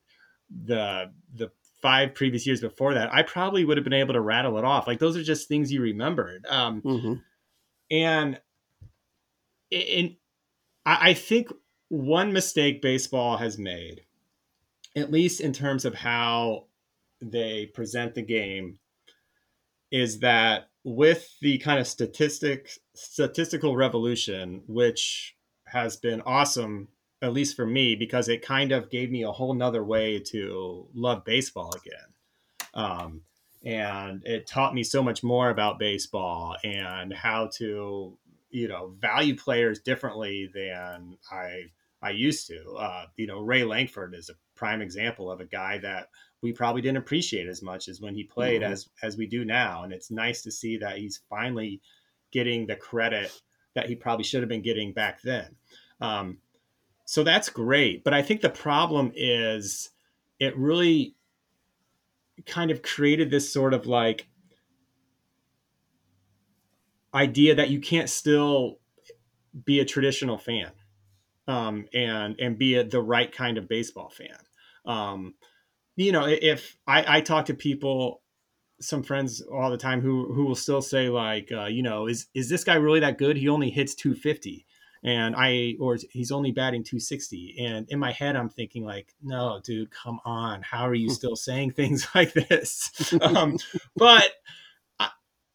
the the five previous years before that, I probably would have been able to rattle it off. Like those are just things you remembered. Um, mm-hmm. And in, I think one mistake baseball has made, at least in terms of how they present the game, is that with the kind of statistic statistical revolution, which has been awesome at least for me, because it kind of gave me a whole nother way to love baseball again. Um, and it taught me so much more about baseball and how to, you know, value players differently than I I used to. Uh, you know, Ray Lankford is a prime example of a guy that we probably didn't appreciate as much as when he played mm-hmm. as as we do now. And it's nice to see that he's finally getting the credit that he probably should have been getting back then. Um, so that's great. But I think the problem is it really kind of created this sort of like idea that you can't still be a traditional fan um, and and be a, the right kind of baseball fan. Um, you know, if I, I talk to people, some friends all the time who who will still say like, uh, you know, is is this guy really that good? He only hits 250 and I or he's only batting 260 and in my head I'm thinking like no dude come on how are you hmm. still saying things like this um, but I,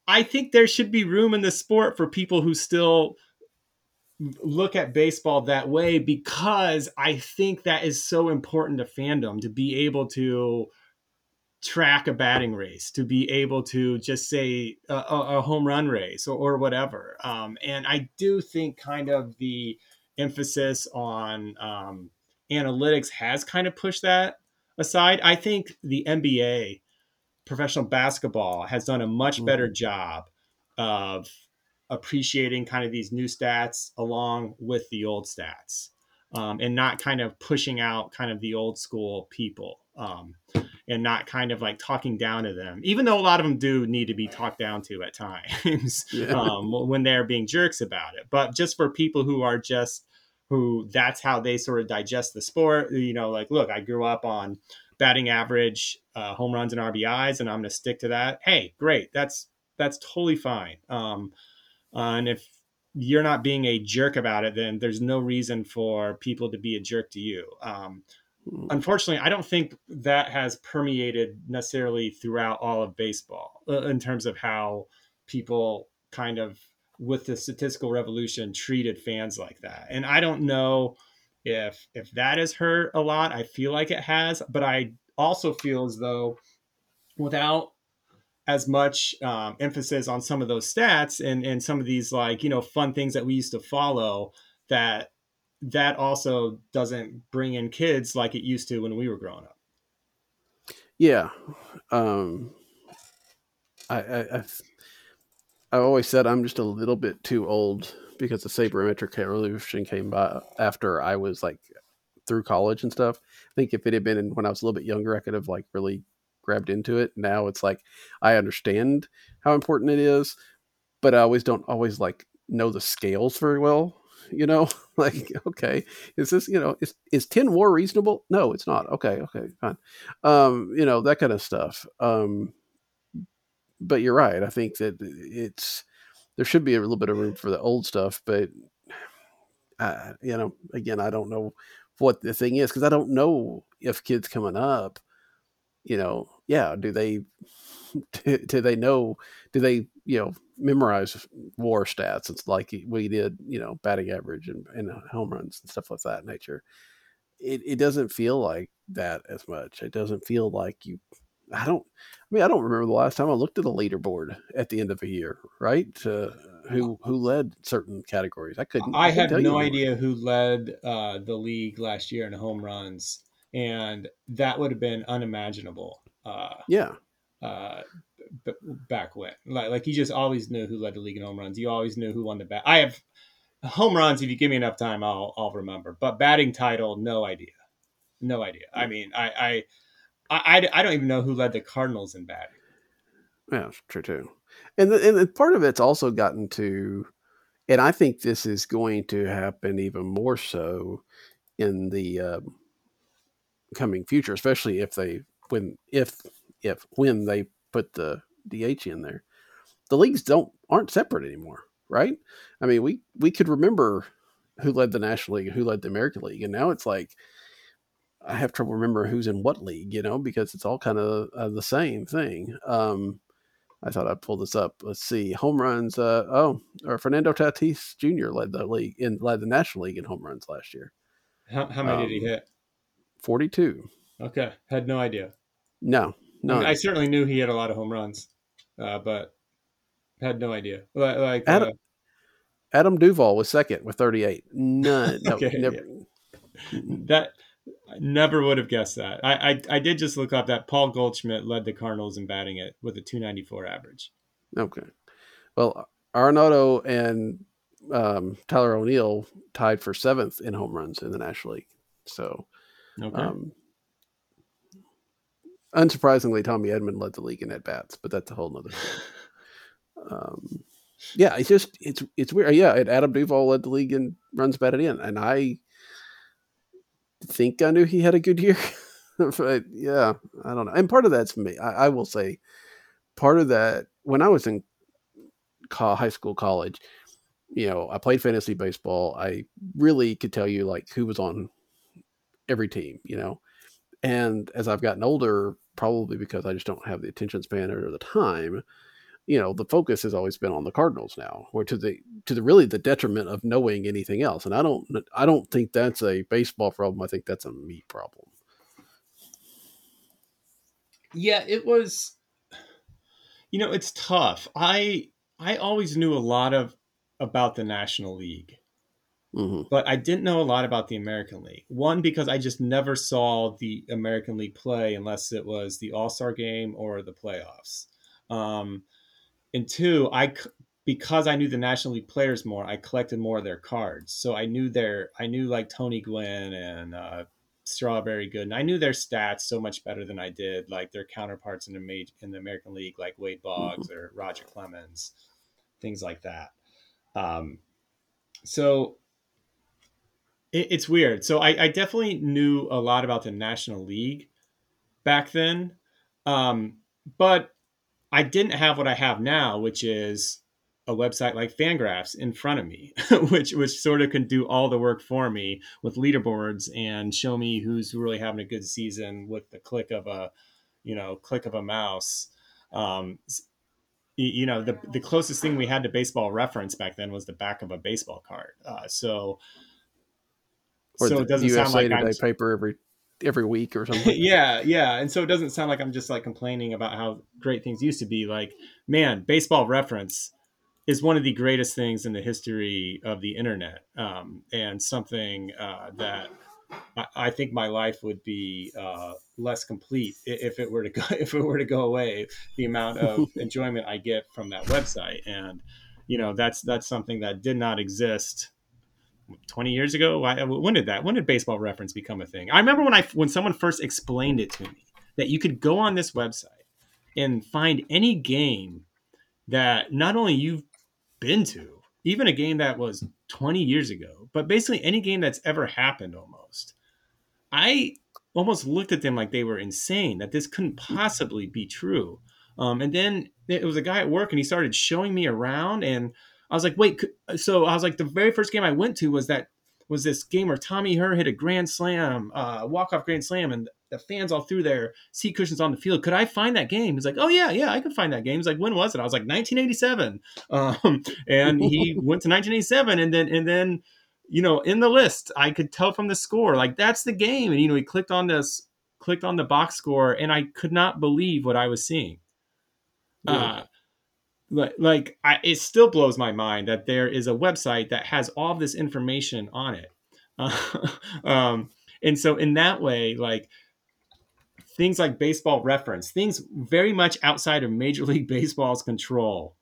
I think there should be room in the sport for people who still look at baseball that way because I think that is so important to fandom to be able to track a batting race, to be able to just say a, a home run race or, or whatever. Um, and I do think kind of the emphasis on um, analytics has kind of pushed that aside. I think the NBA, professional basketball, has done a much better mm-hmm. job of appreciating kind of these new stats along with the old stats um, and not kind of pushing out kind of the old school people. Um, and not kind of like talking down to them, even though a lot of them do need to be talked down to at times yeah. um, when they're being jerks about it. But just for people who are just who that's how they sort of digest the sport, you know, like, look, I grew up on batting average, uh, home runs and RBIs, and I'm going to stick to that. Hey, great. That's, that's totally fine. Um, uh, and if you're not being a jerk about it, then there's no reason for people to be a jerk to you. Um, unfortunately, I don't think that has permeated necessarily throughout all of baseball uh, in terms of how people kind of with the statistical revolution treated fans like that. And I don't know if if that has hurt a lot. I feel like it has, but I also feel as though without as much um, emphasis on some of those stats and and some of these like you know fun things that we used to follow that that also doesn't bring in kids like it used to when we were growing up. Yeah. Um, I, I, I've, I've always said I'm just a little bit too old because the sabermetric revolution came by after I was like through college and stuff. I think if it had been when I was a little bit younger, I could have like really grabbed into it. Now it's like I understand how important it is, but I always don't always like know the scales very well you know? Like okay is this you know is is 10 war reasonable? No it's not. Okay okay fine. Um you know that kind of stuff. Um but you're right. I think that it's there should be a little bit of room for the old stuff but uh, you know again i don't know what the thing is because i don't know if kids coming up you know yeah do they do, do they know do they you know memorize war stats it's like we did you know batting average and, and home runs and stuff like that nature? It, it doesn't feel like that as much. It doesn't feel like you i don't i mean i don't remember the last time i looked at a leaderboard at the end of a year right uh, who who led certain categories. I couldn't i, I have no idea who led uh, the league last year in home runs and that would have been unimaginable uh, yeah uh, b- back when. Like, like you just always knew who led the league in home runs. You always knew who won the bat. I have home runs. If you give me enough time, I'll I'll remember. But batting title, no idea, no idea. I mean, I, I I, I, don't even know who led the Cardinals in batting. Yeah, true too. And the, and part of it's also gotten to, and I think this is going to happen even more so in the um, coming future, especially if they when if if when they put the DH in there. The leagues don't aren't separate anymore, right? I mean, we we could remember who led the National League and who led the American League, and now it's like I have trouble remembering who's in what league, you know, because it's all kind of uh, the same thing. Um, I thought I'd pull this up. Let's see, home runs. Uh, oh, or Fernando Tatis Jr. led the league in led the National League in home runs last year. How, how many um, did he um, hit? Forty-two. Okay, had no idea. No, no. I, certainly knew he had a lot of home runs, uh, but had no idea. Like Adam, uh, Adam Duvall was second with thirty-eight. None. No, okay, never. Yeah. that I never would have guessed that. I, I, I did just look up that Paul Goldschmidt led the Cardinals in batting it with a 294 average. Okay. Well, Arenado and um, Tyler O'Neill tied for seventh in home runs in the National League. So, okay. um, unsurprisingly, Tommy Edman led the league in at bats, but that's a whole nother story. um, yeah, it's just it's it's weird. Yeah, Adam Duvall led the league in runs batted in, and I think I knew he had a good year. but yeah, I don't know. And part of that's me. I, I, will say, part of that when I was in high school, college, you know, I played fantasy baseball. I really could tell you like who was on every team, you know. And as I've gotten older, probably because I just don't have the attention span or the time, you know the focus has always been on the Cardinals now, or to the to the really the detriment of knowing anything else. And I don't I don't think that's a baseball problem. I think that's a me problem. Yeah, it was. You know, it's tough. I I always knew a lot of about the National League. Mm-hmm. But I didn't know a lot about the American League. One, because I just never saw the American League play unless it was the All Star game or the playoffs. Um, and two, I because I knew the National League players more, I collected more of their cards. So I knew their I knew like Tony Gwynn and uh, Strawberry Gooden, and I knew their stats so much better than I did like their counterparts in the major, in the American League, like Wade Boggs mm-hmm. or Roger Clemens, things like that. Um, so it, it's weird. So I, I, definitely knew a lot about the National League back then, um, but I didn't have what I have now, which is a website like Fangraphs in front of me, which which sort of can do all the work for me with leaderboards and show me who's really having a good season with the click of a, you know, click of a mouse. Um, you know, the the closest thing we had to baseball reference back then was the back of a baseball card. Uh, so, or so it doesn't USA sound like Today I'm, paper every every week or something. yeah, yeah. And so it doesn't sound like I'm just like complaining about how great things used to be. Like, man, baseball reference is one of the greatest things in the history of the internet, um, and something uh, that I, I, think my life would be uh, less complete if it were to go if it were to go away. The amount of enjoyment I get from that website, and you know, that's that's something that did not exist 20 years ago? When did that when did baseball reference become a thing? I remember when i when someone first explained it to me that you could go on this website and find any game that not only you've been to even a game that was 20 years ago but basically any game that's ever happened almost. I almost looked at them like they were insane that this couldn't possibly be true. Um, and then it was a guy at work and he started showing me around and I was like, wait, so I was like, the very first game I went to was that was this game where Tommy Herr hit a grand slam, uh, walk off grand slam, and the fans all threw their seat cushions on the field. Could I find that game? He's like, oh yeah, yeah, I could find that game. He's like, when was it? I was like, 1987. Um, and he went to 1987, and then and then you know in the list I could tell from the score like that's the game, and you know he clicked on this, clicked on the box score, and I could not believe what I was seeing. Yeah. Uh, like, like I, it still blows my mind that there is a website that has all this information on it. Uh, um, and so in that way, like things like baseball reference, things very much outside of Major League Baseball's control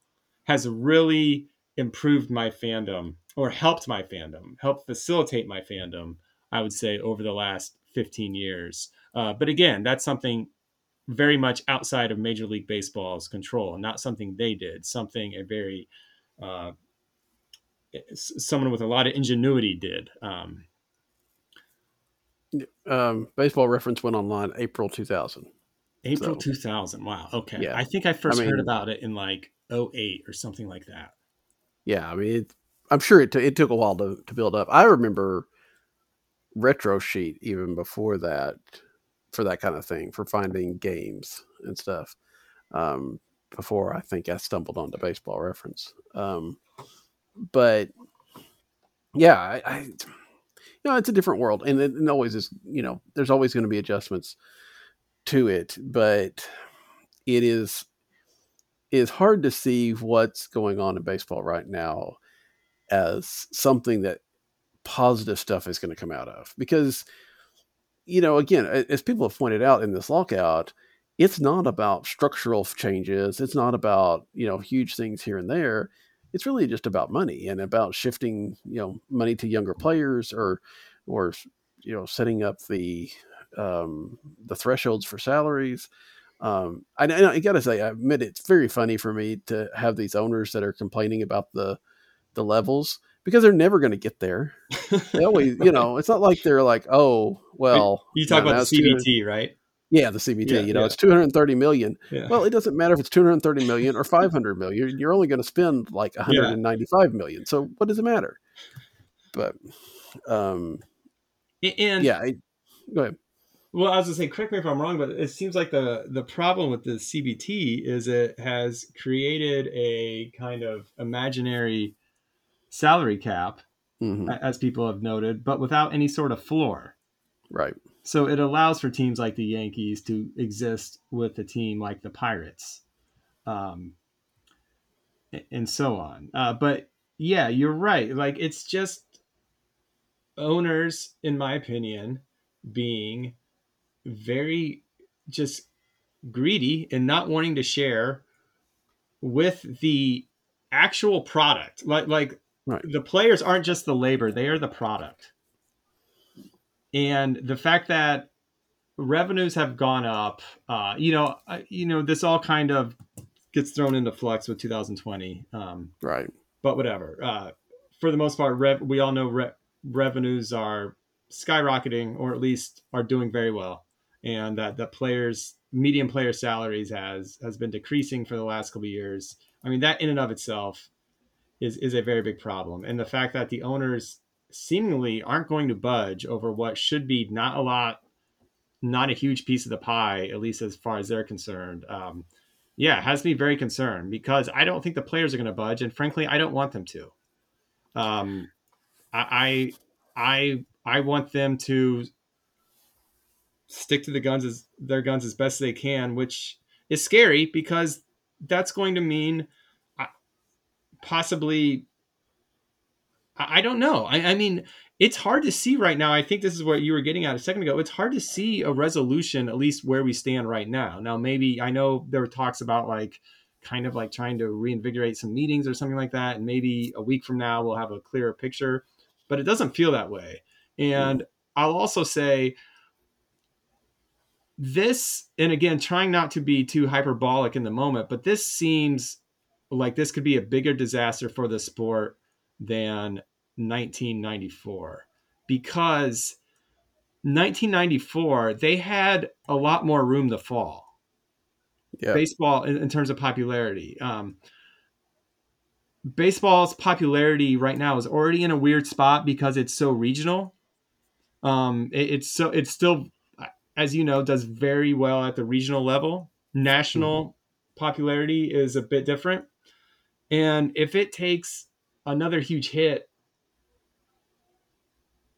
has really improved my fandom or helped my fandom, helped facilitate my fandom, I would say, over the last 15 years. Uh, but again, that's something very much outside of Major League Baseball's control, not something they did, something a very uh, someone with a lot of ingenuity did. Um, um, baseball reference went online April 2000. April so, 2000. Wow. Okay. Yeah. I think I first I mean, heard about it in like 08 or something like that. Yeah. I mean, it, I'm sure it, t- it took a while to, to build up. I remember Retrosheet even before that for that kind of thing for finding games and stuff um, before i think i stumbled onto baseball reference um, but yeah I, I, you know it's a different world and it, always is you know there's always going to be adjustments to it but it is it is hard to see what's going on in baseball right now as something that positive stuff is going to come out of because you know again as people have pointed out in this lockout it's not about structural changes it's not about you know huge things here and there. It's really just about money and about shifting you know money to younger players or or you know setting up the um, the thresholds for salaries. Um, I, I gotta say, I admit it's very funny for me to have these owners that are complaining about the the levels because they're never going to get there. They always, you know, it's not like they're like, oh, well. You talk about the CBT, right? Yeah, the CBT. Yeah, you know, yeah. it's 230 million. Yeah. Well, it doesn't matter if it's 230 million or 500 million. You're, you're only going to spend like 195 million. So what does it matter? But, um, and yeah, I, go ahead. Well, I was gonna say, correct me if I'm wrong, but it seems like the the problem with the CBT is it has created a kind of imaginary salary cap, mm-hmm. as people have noted, but without any sort of floor. Right. So it allows for teams like the Yankees to exist with a team like the Pirates, um, and so on. Uh, but yeah, you're right. Like it's just owners, in my opinion, being very just greedy and not wanting to share with the actual product. Like like Right. The players aren't just the labor; they are the product. And the fact that revenues have gone up, uh, you know, uh, you know, this all kind of gets thrown into flux with 2020. Um, right. But whatever. Uh, for the most part, rev- we all know re- revenues are skyrocketing, or at least are doing very well, and that the players, median player salaries has has been decreasing for the last couple years. I mean, that in and of itself is is a very big problem. And the fact that the owners seemingly aren't going to budge over what should be not a lot, not a huge piece of the pie, at least as far as they're concerned. Um, yeah, has me very concerned because I don't think the players are going to budge, and frankly, I don't want them to. Um, I, I, I want them to stick to the guns as their guns as best they can, which is scary because that's going to mean possibly I, don't know. I, I mean, it's hard to see right now. I think this is what you were getting at a second ago. It's hard to see a resolution, at least where we stand right now. Now, maybe I know there were talks about like kind of like trying to reinvigorate some meetings or something like that. And maybe a week from now, we'll have a clearer picture, but it doesn't feel that way. And mm. I'll also say this, and again, trying not to be too hyperbolic in the moment, but this seems like this could be a bigger disaster for the sport than 1994 because 1994 they had a lot more room to fall. Yeah. baseball in, in, terms of popularity um, baseball's popularity right now is already in a weird spot because it's so regional. Um, it, it's so it's still as you know does very well at the regional level. National mm-hmm. popularity is a bit different and if it takes another huge hit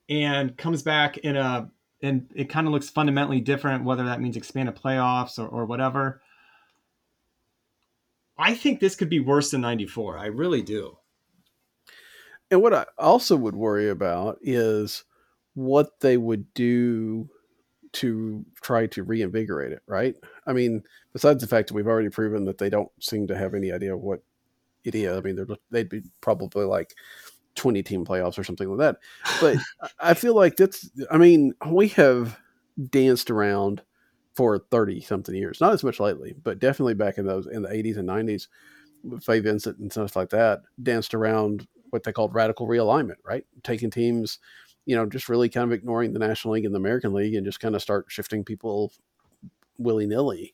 and comes back in a and it kind of looks fundamentally different, whether that means expanded playoffs or, or whatever. I think this could be worse than 94. I really do. And what I also would worry about is what they would do to try to reinvigorate it, right? I mean, besides the fact that we've already proven that they don't seem to have any idea what idiot. I mean, they'd be probably like 20 team playoffs or something like that. But I feel like that's, I mean, we have danced around for 30 something years. Not as much lately, but definitely back in those in the 80s and 90s, Fay Vincent and stuff like that danced around what they called radical realignment, right? Taking teams, you know, just really kind of ignoring the National League and the American League and just kind of start shifting people willy nilly,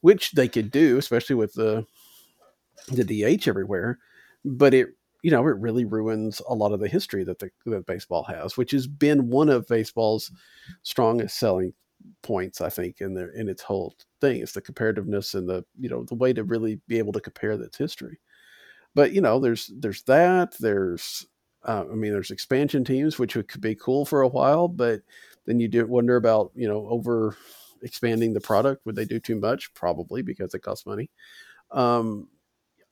which they could do, especially with the the DH everywhere. But it you know, it really ruins a lot of the history that the that baseball has, which has been one of baseball's strongest selling points, I think, in their in its whole thing. It's the comparativeness and the you know the way to really be able to compare its history. But you know, there's there's that. There's uh, I mean, there's expansion teams, which could be cool for a while, but then you do wonder about you know over expanding the product. Would they do too much? Probably because it costs money. Um,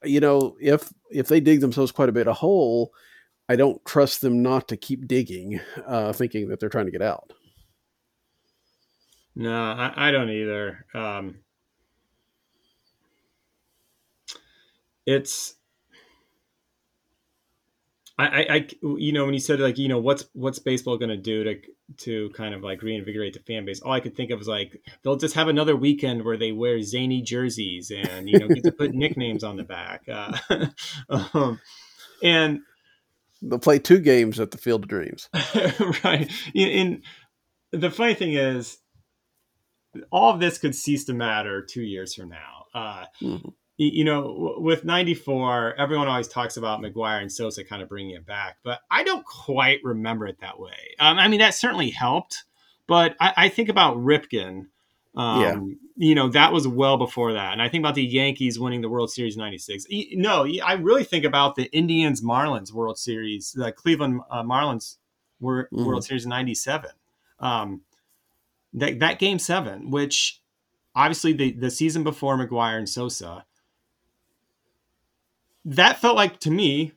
you know, if if they dig themselves quite a bit a hole, I don't trust them not to keep digging, uh, thinking that they're trying to get out. No, I, I don't either. Um, it's I, I, you know, when you said like, you know, what's what's baseball going to do to to kind of like reinvigorate the fan base? All I could think of was like they'll just have another weekend where they wear zany jerseys and you know get to put nicknames on the back, uh, um, and they'll play two games at the Field of Dreams, right? And the funny thing is, all of this could cease to matter two years from now. Uh, mm-hmm you know, with 94, everyone always talks about McGwire and Sosa kind of bringing it back, but I don't quite remember it that way. Um, I mean, that certainly helped, but I, I think about Ripken. Um, yeah. You know, that was well before that. And I think about the Yankees winning the World Series 96. No, I really think about the Indians Marlins World Series, the Cleveland uh, Marlins were, mm. World Series 97. Um, that, that game seven, which obviously the, the season before McGwire and Sosa, that felt like to me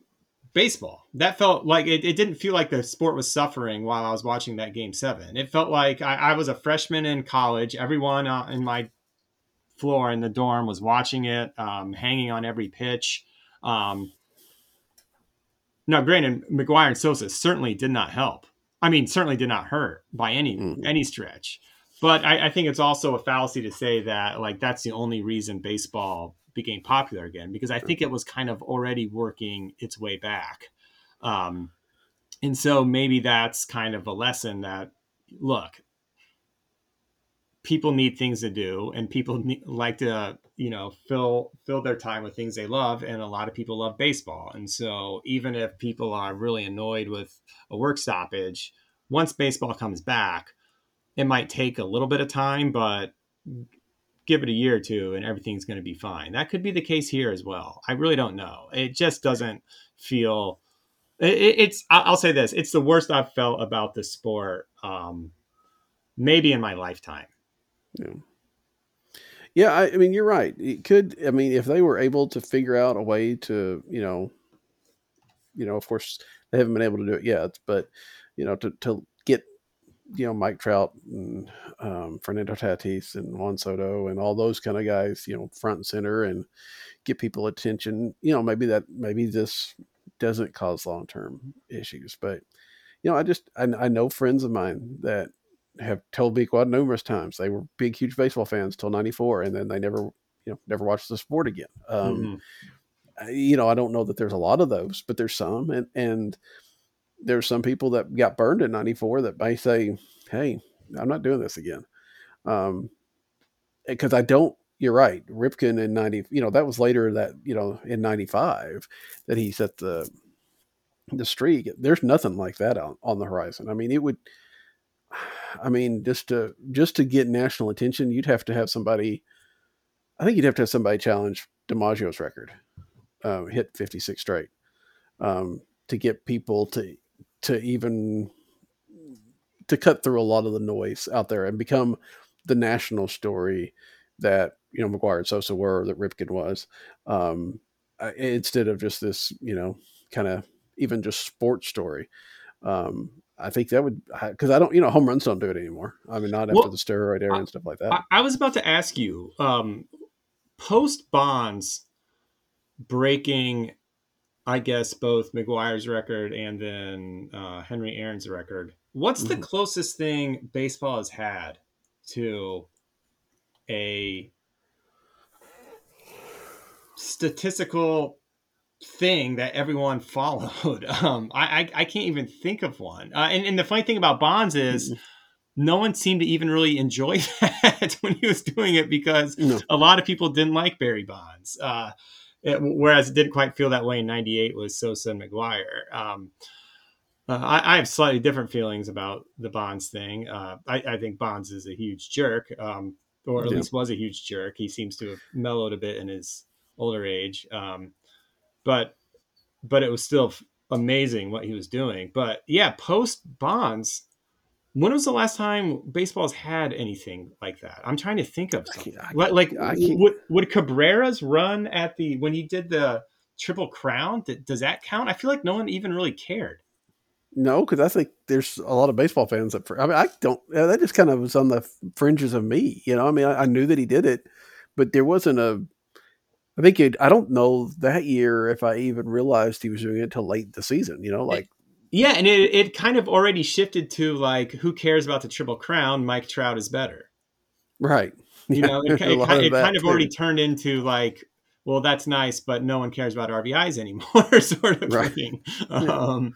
baseball. That felt like it, it, didn't feel like the sport was suffering while I was watching that game seven. It felt like I, I was a freshman in college. Everyone uh, in my floor in the dorm was watching it, um, hanging on every pitch. Um, now, granted, McGwire and Sosa certainly did not help. I mean, certainly did not hurt by any mm-hmm. any stretch. But I, I think it's also a fallacy to say that like that's the only reason baseball became popular again because I think it was kind of already working its way back. Um, and so maybe that's kind of a lesson that look, people need things to do and people need, like to you know fill fill their time with things they love and a lot of people love baseball and so even if people are really annoyed with a work stoppage once baseball comes back it might take a little bit of time but give it a year or two and everything's going to be fine. That could be the case here as well. I really don't know. It just doesn't feel. It, it's. I'll say this: it's the worst I've felt about the sport, um, maybe in my lifetime. Yeah. Yeah, I, I mean, you're right. It could. I mean, if they were able to figure out a way to, you know, you know, of course they haven't been able to do it yet, but you know, to to get you know Mike Trout and um, Fernando Tatis and Juan Soto and all those kind of guys, you know, front and center and get people attention. You know, maybe that maybe this doesn't cause long term issues, but you know, I just I, I, know friends of mine that have told me quite numerous times they were big, huge baseball fans till '94, and then they never you know never watched the sport again. Um, mm-hmm. You know, I don't know that there's a lot of those, but there's some, and and there's some people that got burned in 94 that may say, Hey, I'm not doing this again. Um, cause I don't, you're right. Ripken in 90, you know, that was later that, you know, in 95 that he set the, the streak. There's nothing like that on, on the horizon. I mean, it would, I mean, just to, just to get national attention, you'd have to have somebody, I think you'd have to have somebody challenge DiMaggio's record, um, hit 56 straight, um, to get people to to even to cut through a lot of the noise out there and become the national story that you know McGwire and Sosa were that Ripken was, um, instead of just this you know kind of even just sports story. Um, I think that would because I don't you know home runs don't do it anymore. I mean not after well, the steroid era and stuff like that. I, I was about to ask you um, post Bonds breaking I guess both McGwire's record and then uh, Henry Aaron's record. What's the mm-hmm. closest thing baseball has had to a statistical thing that everyone followed. Um, I, I, I can't even think of one. Uh, and, and the funny thing about Bonds is no one seemed to even really enjoy that when he was doing it because No. a lot of people didn't like Barry Bonds. Uh, it- whereas it didn't quite feel that way in 98 was Sosa and McGwire. Um, uh, I, I have slightly different feelings about the Bonds thing. Uh, I, I think Bonds is a huge jerk, um, or at Yeah. least was a huge jerk. He seems to have mellowed a bit in his older age, um, but but it was still amazing what he was doing. But yeah, post Bonds, when was the last time baseball's had anything like that? I'm trying to think of I something. can't- I like can't- would would Cabrera's run at the when he did the triple crown? Th- Does that count? I feel like no one even really cared. No, because I think there's a lot of baseball fans that. I mean, I don't. That just kind of was on the fringes of me. You know, I mean, I, I knew that he did it, but there wasn't a. I think it. I don't know that year if I even realized he was doing it until late in the season. You know, like Yeah, and it, it kind of already shifted to like, who cares about the triple crown? Mike Trout is better. right. You Yeah, know, it, a it, kind- of it kind of already turned into like, well, that's nice, but no one cares about RBIs anymore, sort of Right. thing. Um,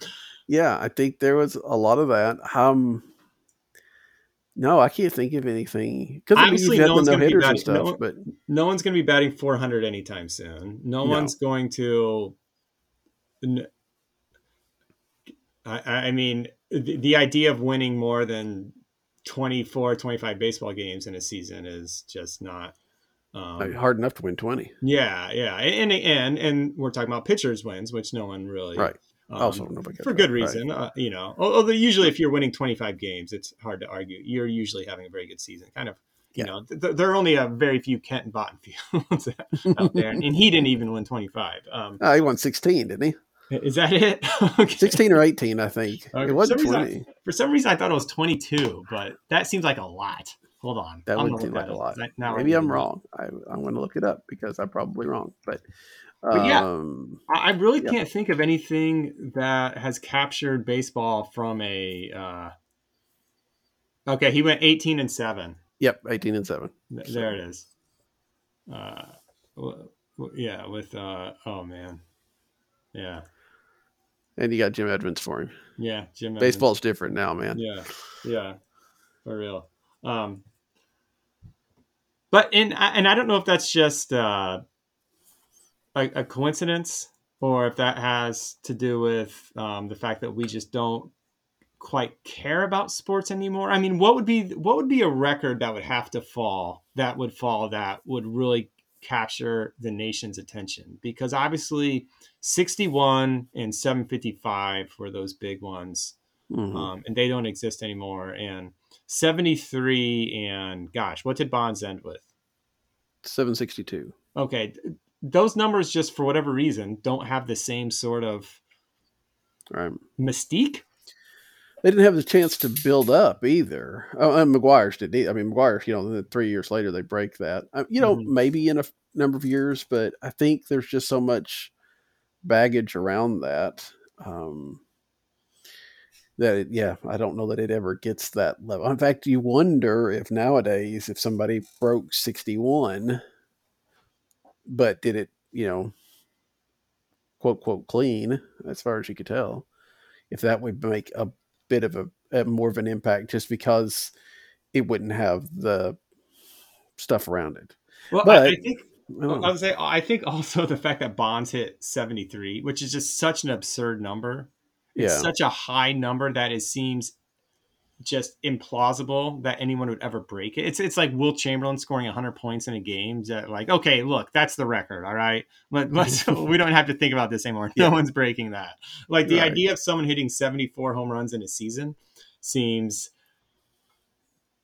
Yeah, I think there was a lot of that. Um, no, I can't think of anything because I mean, Obviously, no one's no gonna be batting- stuff, no- but no one's going to be batting 400 anytime soon. No, No. one's going to. I, I mean, the, the idea of winning more than 24, 25 baseball games in a season is just not. Um, hard enough to win twenty. Yeah, yeah, and and and we're talking about pitchers wins, which no one really Right. um, Also, nobody for good about, right. reason. Uh, you know, although usually if you're winning 25 games, it's hard to argue. You're usually having a very good season. Kind of, you know, th- there are only a very few Kent and Botton fields out there, and he didn't even win 25. Um, Oh, he won sixteen, didn't he? Is that it? okay. Sixteen or eighteen, I think. Okay, It wasn't for some reason twenty. For some reason, I thought it was 22, but that seems like a lot. Hold on, That I'm would seem like a lot. Now Maybe I'm wrong. I, I'm going to look it up because I'm probably wrong. But, But yeah. um, I I really Yeah. can't think of anything that has captured baseball from a. Uh... Okay, he went 18 and seven. yep, eighteen and seven. Th- So- There it is. Uh, w- w- yeah, with uh, oh man, yeah, And you got Jim Edmonds for him. yeah, Jim. Evans. Baseball's different now, man. Yeah, yeah, for real. Um, but and I- and I don't know if that's just uh, a, a coincidence or if that has to do with um, the fact that we just don't quite care about sports anymore. I mean, what would be what would be a record that would have to fall that would fall that would really capture the nation's attention? Because obviously, sixty one and seven fifty five were those big ones Mhm. um, and they don't exist anymore. And 73 and gosh, what did Bonds end with? 762. Okay, those numbers just for whatever reason don't have the same sort of Right. mystique. They didn't have the chance to build up either. Oh, and McGwire's did. I mean, McGwire's, you know, three years later they break that. Uh, You know, Mhm. maybe in a number of years, but I think there's just so much baggage around that. Um, that it, yeah, I don't know that it ever gets that level. In fact, you wonder if nowadays if somebody broke 61, but did it, you know, quote quote clean as far as you could tell, if that would make a bit of a, a more of an impact just because it wouldn't have the stuff around it. Well, But- I, I think I I would say I think also the fact that Bonds hit 73, which is just such an absurd number. It's Yeah. such a high number that it seems just implausible that anyone would ever break it. It's it's like Wilt Chamberlain scoring 100 points in a game. That like, okay, look, that's the record. All right, Let, let's we don't have to think about this anymore. No Yeah. one's breaking that. Like the Right. idea of someone hitting 74 home runs in a season seems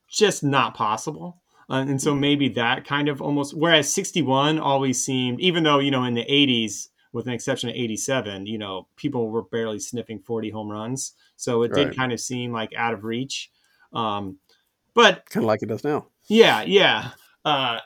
just not possible. Uh, and so maybe that kind of almost whereas 61 always seemed even though you know in the 80s with an exception of 87 you know people were barely sniffing 40 home runs so it did kind of seem like out of reach um, but kind of like it does now. yeah yeah uh,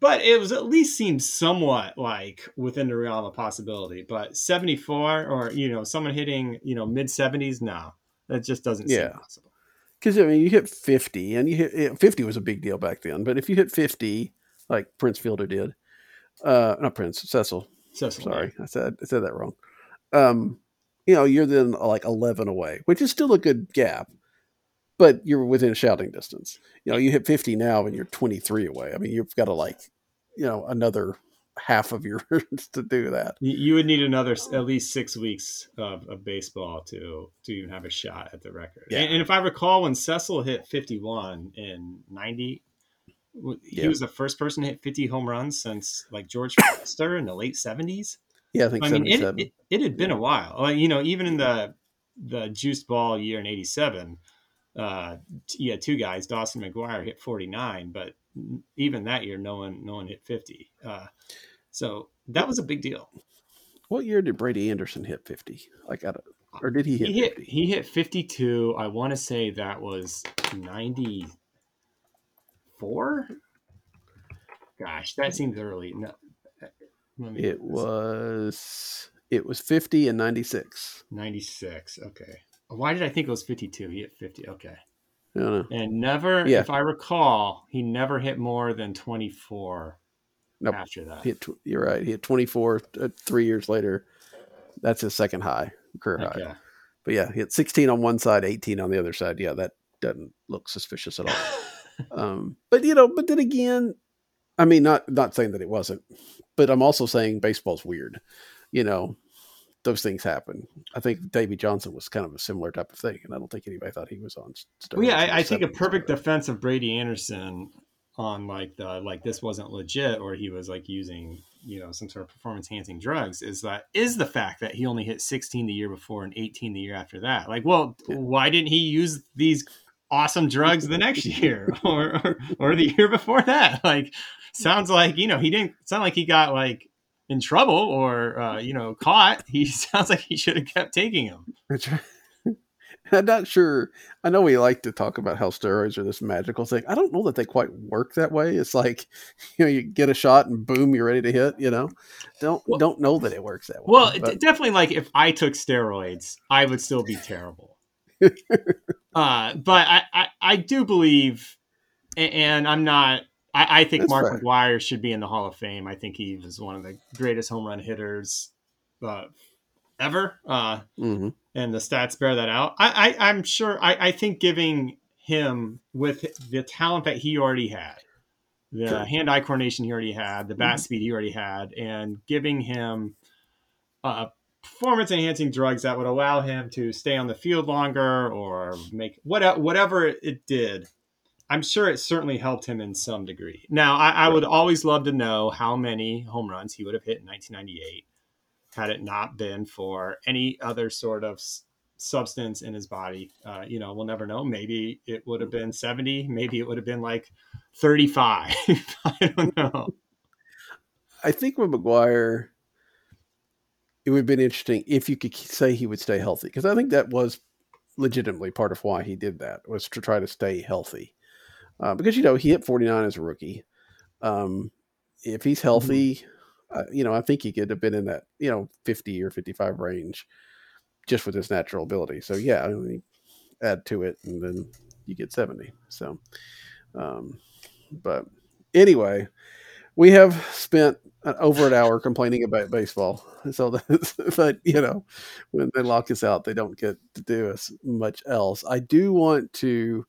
but it was at least seemed somewhat like within the realm of possibility but 74 or you know someone hitting you know mid 70s no that just doesn't Yeah. seem possible because I mean, you hit fifty, and you hit fifty was a big deal back then. But if you hit fifty, like Prince Fielder did, uh, not Prince Cecil. Cecil, Sorry, I said I said that wrong. Um, you know, you're then like eleven away, which is still a good gap, but you're within shouting distance. You know, you hit fifty now, and you're twenty three away. I mean, you've got to like, you know, another half of yours to do that. You would need another at least six weeks of, of baseball to to even have a shot at the record. Yeah. And, and if I recall, when Cecil hit 51 in 90, w- he Yeah. was the first person to hit 50 home runs since like George Foster in the late 70s. Yeah, I think I mean, it, it, it had been a while. Like, you know, even in the the juiced ball year in '87, uh, had two guys. Dawson McGwire hit 49, but even that year, no one no one hit 50. Uh, so that was a big deal. what year did Brady Anderson hit fifty? Like, I or did he hit? He hit 50? he hit 52. I want to say that was 94. Gosh, that seems early. No, It was it was fifty and ninety six. 96. Okay. Why did I think it was 52? He hit 50. Okay. And never, Yeah. if I recall, he never hit more than 24 Nope. after that. Hit, you're right. He hit 24 uh, three years later. That's his second high, career high. But yeah, he hit 16 on one side, 18 on the other side. Yeah, that doesn't look suspicious at all. um, but you know, but then again, I mean, not not saying that it wasn't, but I'm also saying baseball's weird. You know, those things happen. I think Davey Johnson was kind of a similar type of thing, and I don't think anybody thought he was on. Well, yeah, I, I think a perfect defense of Brady Anderson on like the like this wasn't legit or he was like using you know some sort of performance enhancing drugs is that is the fact that he only hit 16 the year before and 18 the year after that like well Yeah. why didn't he use these awesome drugs the next year or, or or the year before that like sounds like you know he didn't sound like he got like in trouble or uh, you know caught he sounds like he should have kept taking them I'm not sure. I know we like to talk about how steroids are this magical thing. I don't know that they quite work that way. It's like, you know, you get a shot and boom, you're ready to hit. You know, don't Well- don't know that it works that way. Well, but- definitely. Like if I took steroids, I would still be terrible. Uh, but I, I, I do believe, and I'm not. I, I think That's Mark fair. McGwire should be in the Hall of Fame. I think he was one of the greatest home run hitters uh, ever, uh, Mhm. and the stats bear that out. I, I, I'm sure. I, I think giving him with the talent that he already had, the Sure. hand-eye coordination he already had, the bat Mhm. speed he already had, and giving him uh, performance enhancing drugs that would allow him to stay on the field longer or make what, whatever it did. I'm sure it certainly helped him in some degree. Now, I, I would always love to know how many home runs he would have hit in 1998 had it not been for any other sort of s- substance in his body. Uh, you know, we'll never know. Maybe it would have been 70. Maybe it would have been like 35. I don't know. I think with McGwire, it would have been interesting if you could say he would stay healthy because I think that was legitimately part of why he did that was to try to stay healthy. Uh, because you know he hit 49 as a rookie. Um, if he's healthy, uh, you know I think he could have been in that you know 50 or 55 range just with his natural ability. So yeah, I mean, add to it and then you get 70. So, um, but anyway, we have spent over an hour complaining about baseball. So that's, but you know, when they lock us out, they don't get to do us much else. I do want to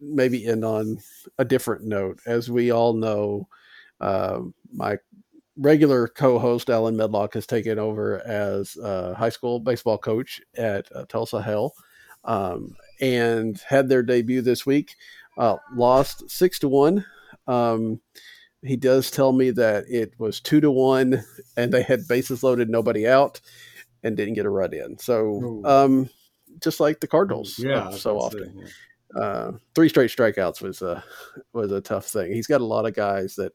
maybe end on a different note. As we all know, uh, my regular co-host Allen Medlock has taken over as high school baseball coach at uh, Tulsa Hell, um, and had their debut this week. Uh, lost six to one. Um, he does tell me that it was two to one, and they had bases loaded, nobody out, and didn't get a run in. So, um, just like the Cardinals, uh, Yeah. so that's often it, uh, three straight strikeouts was a was a tough thing. He's got a lot of guys that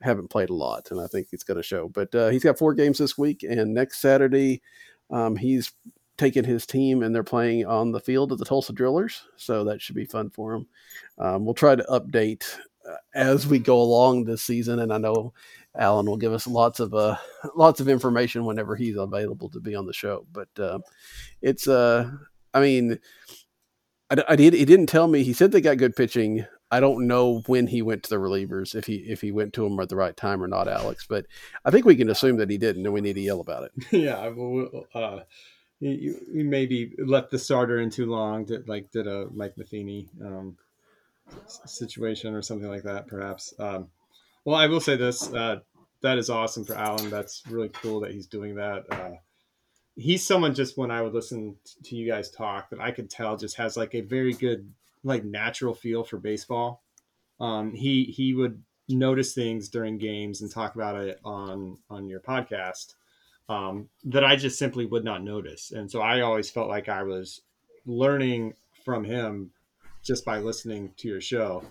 haven't played a lot, and I think it's going to show. But uh, he's got four games this week, and next Saturday, um, he's taking his team and they're playing on the field of the Tulsa Drillers, so that should be fun for him. Um, we'll try to update uh, as we go along this season, and I know Allen will give us lots of uh, lots of information whenever he's available to be on the show. But uh, it's uh, I mean I, I did. He didn't tell me. He said they got good pitching. I don't know when he went to the relievers, if he if he went to them at the right time or not, Alex. But I think we can assume that he didn't, and we need to yell about it. yeah, well, uh, you, you, maybe left the starter in too long, did, like did a Mike Matheny um, situation or something like that, perhaps. Um, well, I will say this: uh, that is awesome for Allen. That's really cool that he's doing that. Uh, he's someone just when I would listen to you guys talk that I could tell just has like a very good like natural feel for baseball. Um, he he would notice things during games and talk about it on on your podcast um, that I just simply would not notice, and so I always felt like I was learning from him just by listening to your show.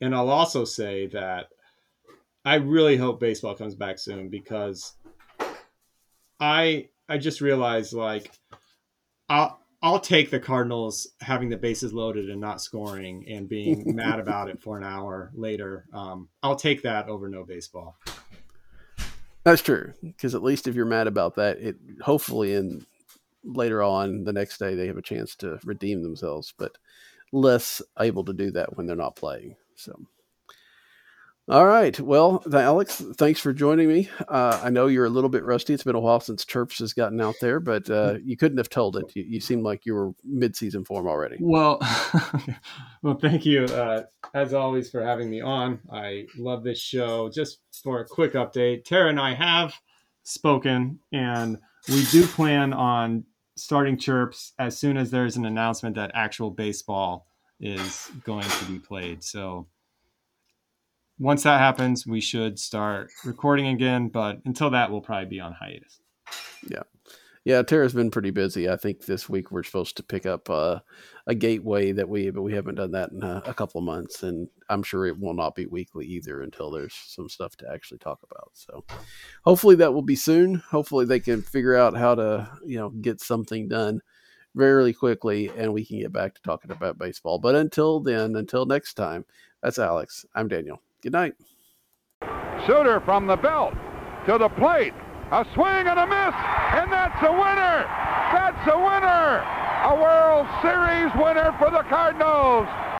And I'll also say that I really hope baseball comes back soon because I I just realized like I'll I'll take the Cardinals having the bases loaded and not scoring and being mad about it for an hour later. Um, I'll take that over no baseball. That's true because at least if you're mad about that, it hopefully in later on the next day they have a chance to redeem themselves, but less able to do that when they're not playing. So. All right. Well, Alex, thanks for joining me. Uh, I know you're a little bit rusty. It's been a while since Chirps has gotten out there, but uh, you couldn't have told it. You, you seemed like you were mid-season form already. Well, well, thank you uh, as always for having me on. I love this show. Just for a quick update, Tara and I have spoken, and we do plan on starting Chirps as soon as there's an announcement that actual baseball is going to be played. So once that happens, we should start recording again. But until that, we'll probably be on hiatus. Yeah. Yeah, Tara's been pretty busy. I think this week we're supposed to pick up uh, a gateway that we, but we haven't done that in a, a, couple of months, and I'm sure it will not be weekly either until there's some stuff to actually talk about. So, hopefully that will be soon. Hopefully they can figure out how to, you know, get something done very quickly, and we can get back to talking about baseball. But until then, until next time, that's Alex. I'm Daniel. Good night. Suter from the belt to the plate. A swing and a miss, and that's a winner. That's a winner. A World Series winner for the Cardinals.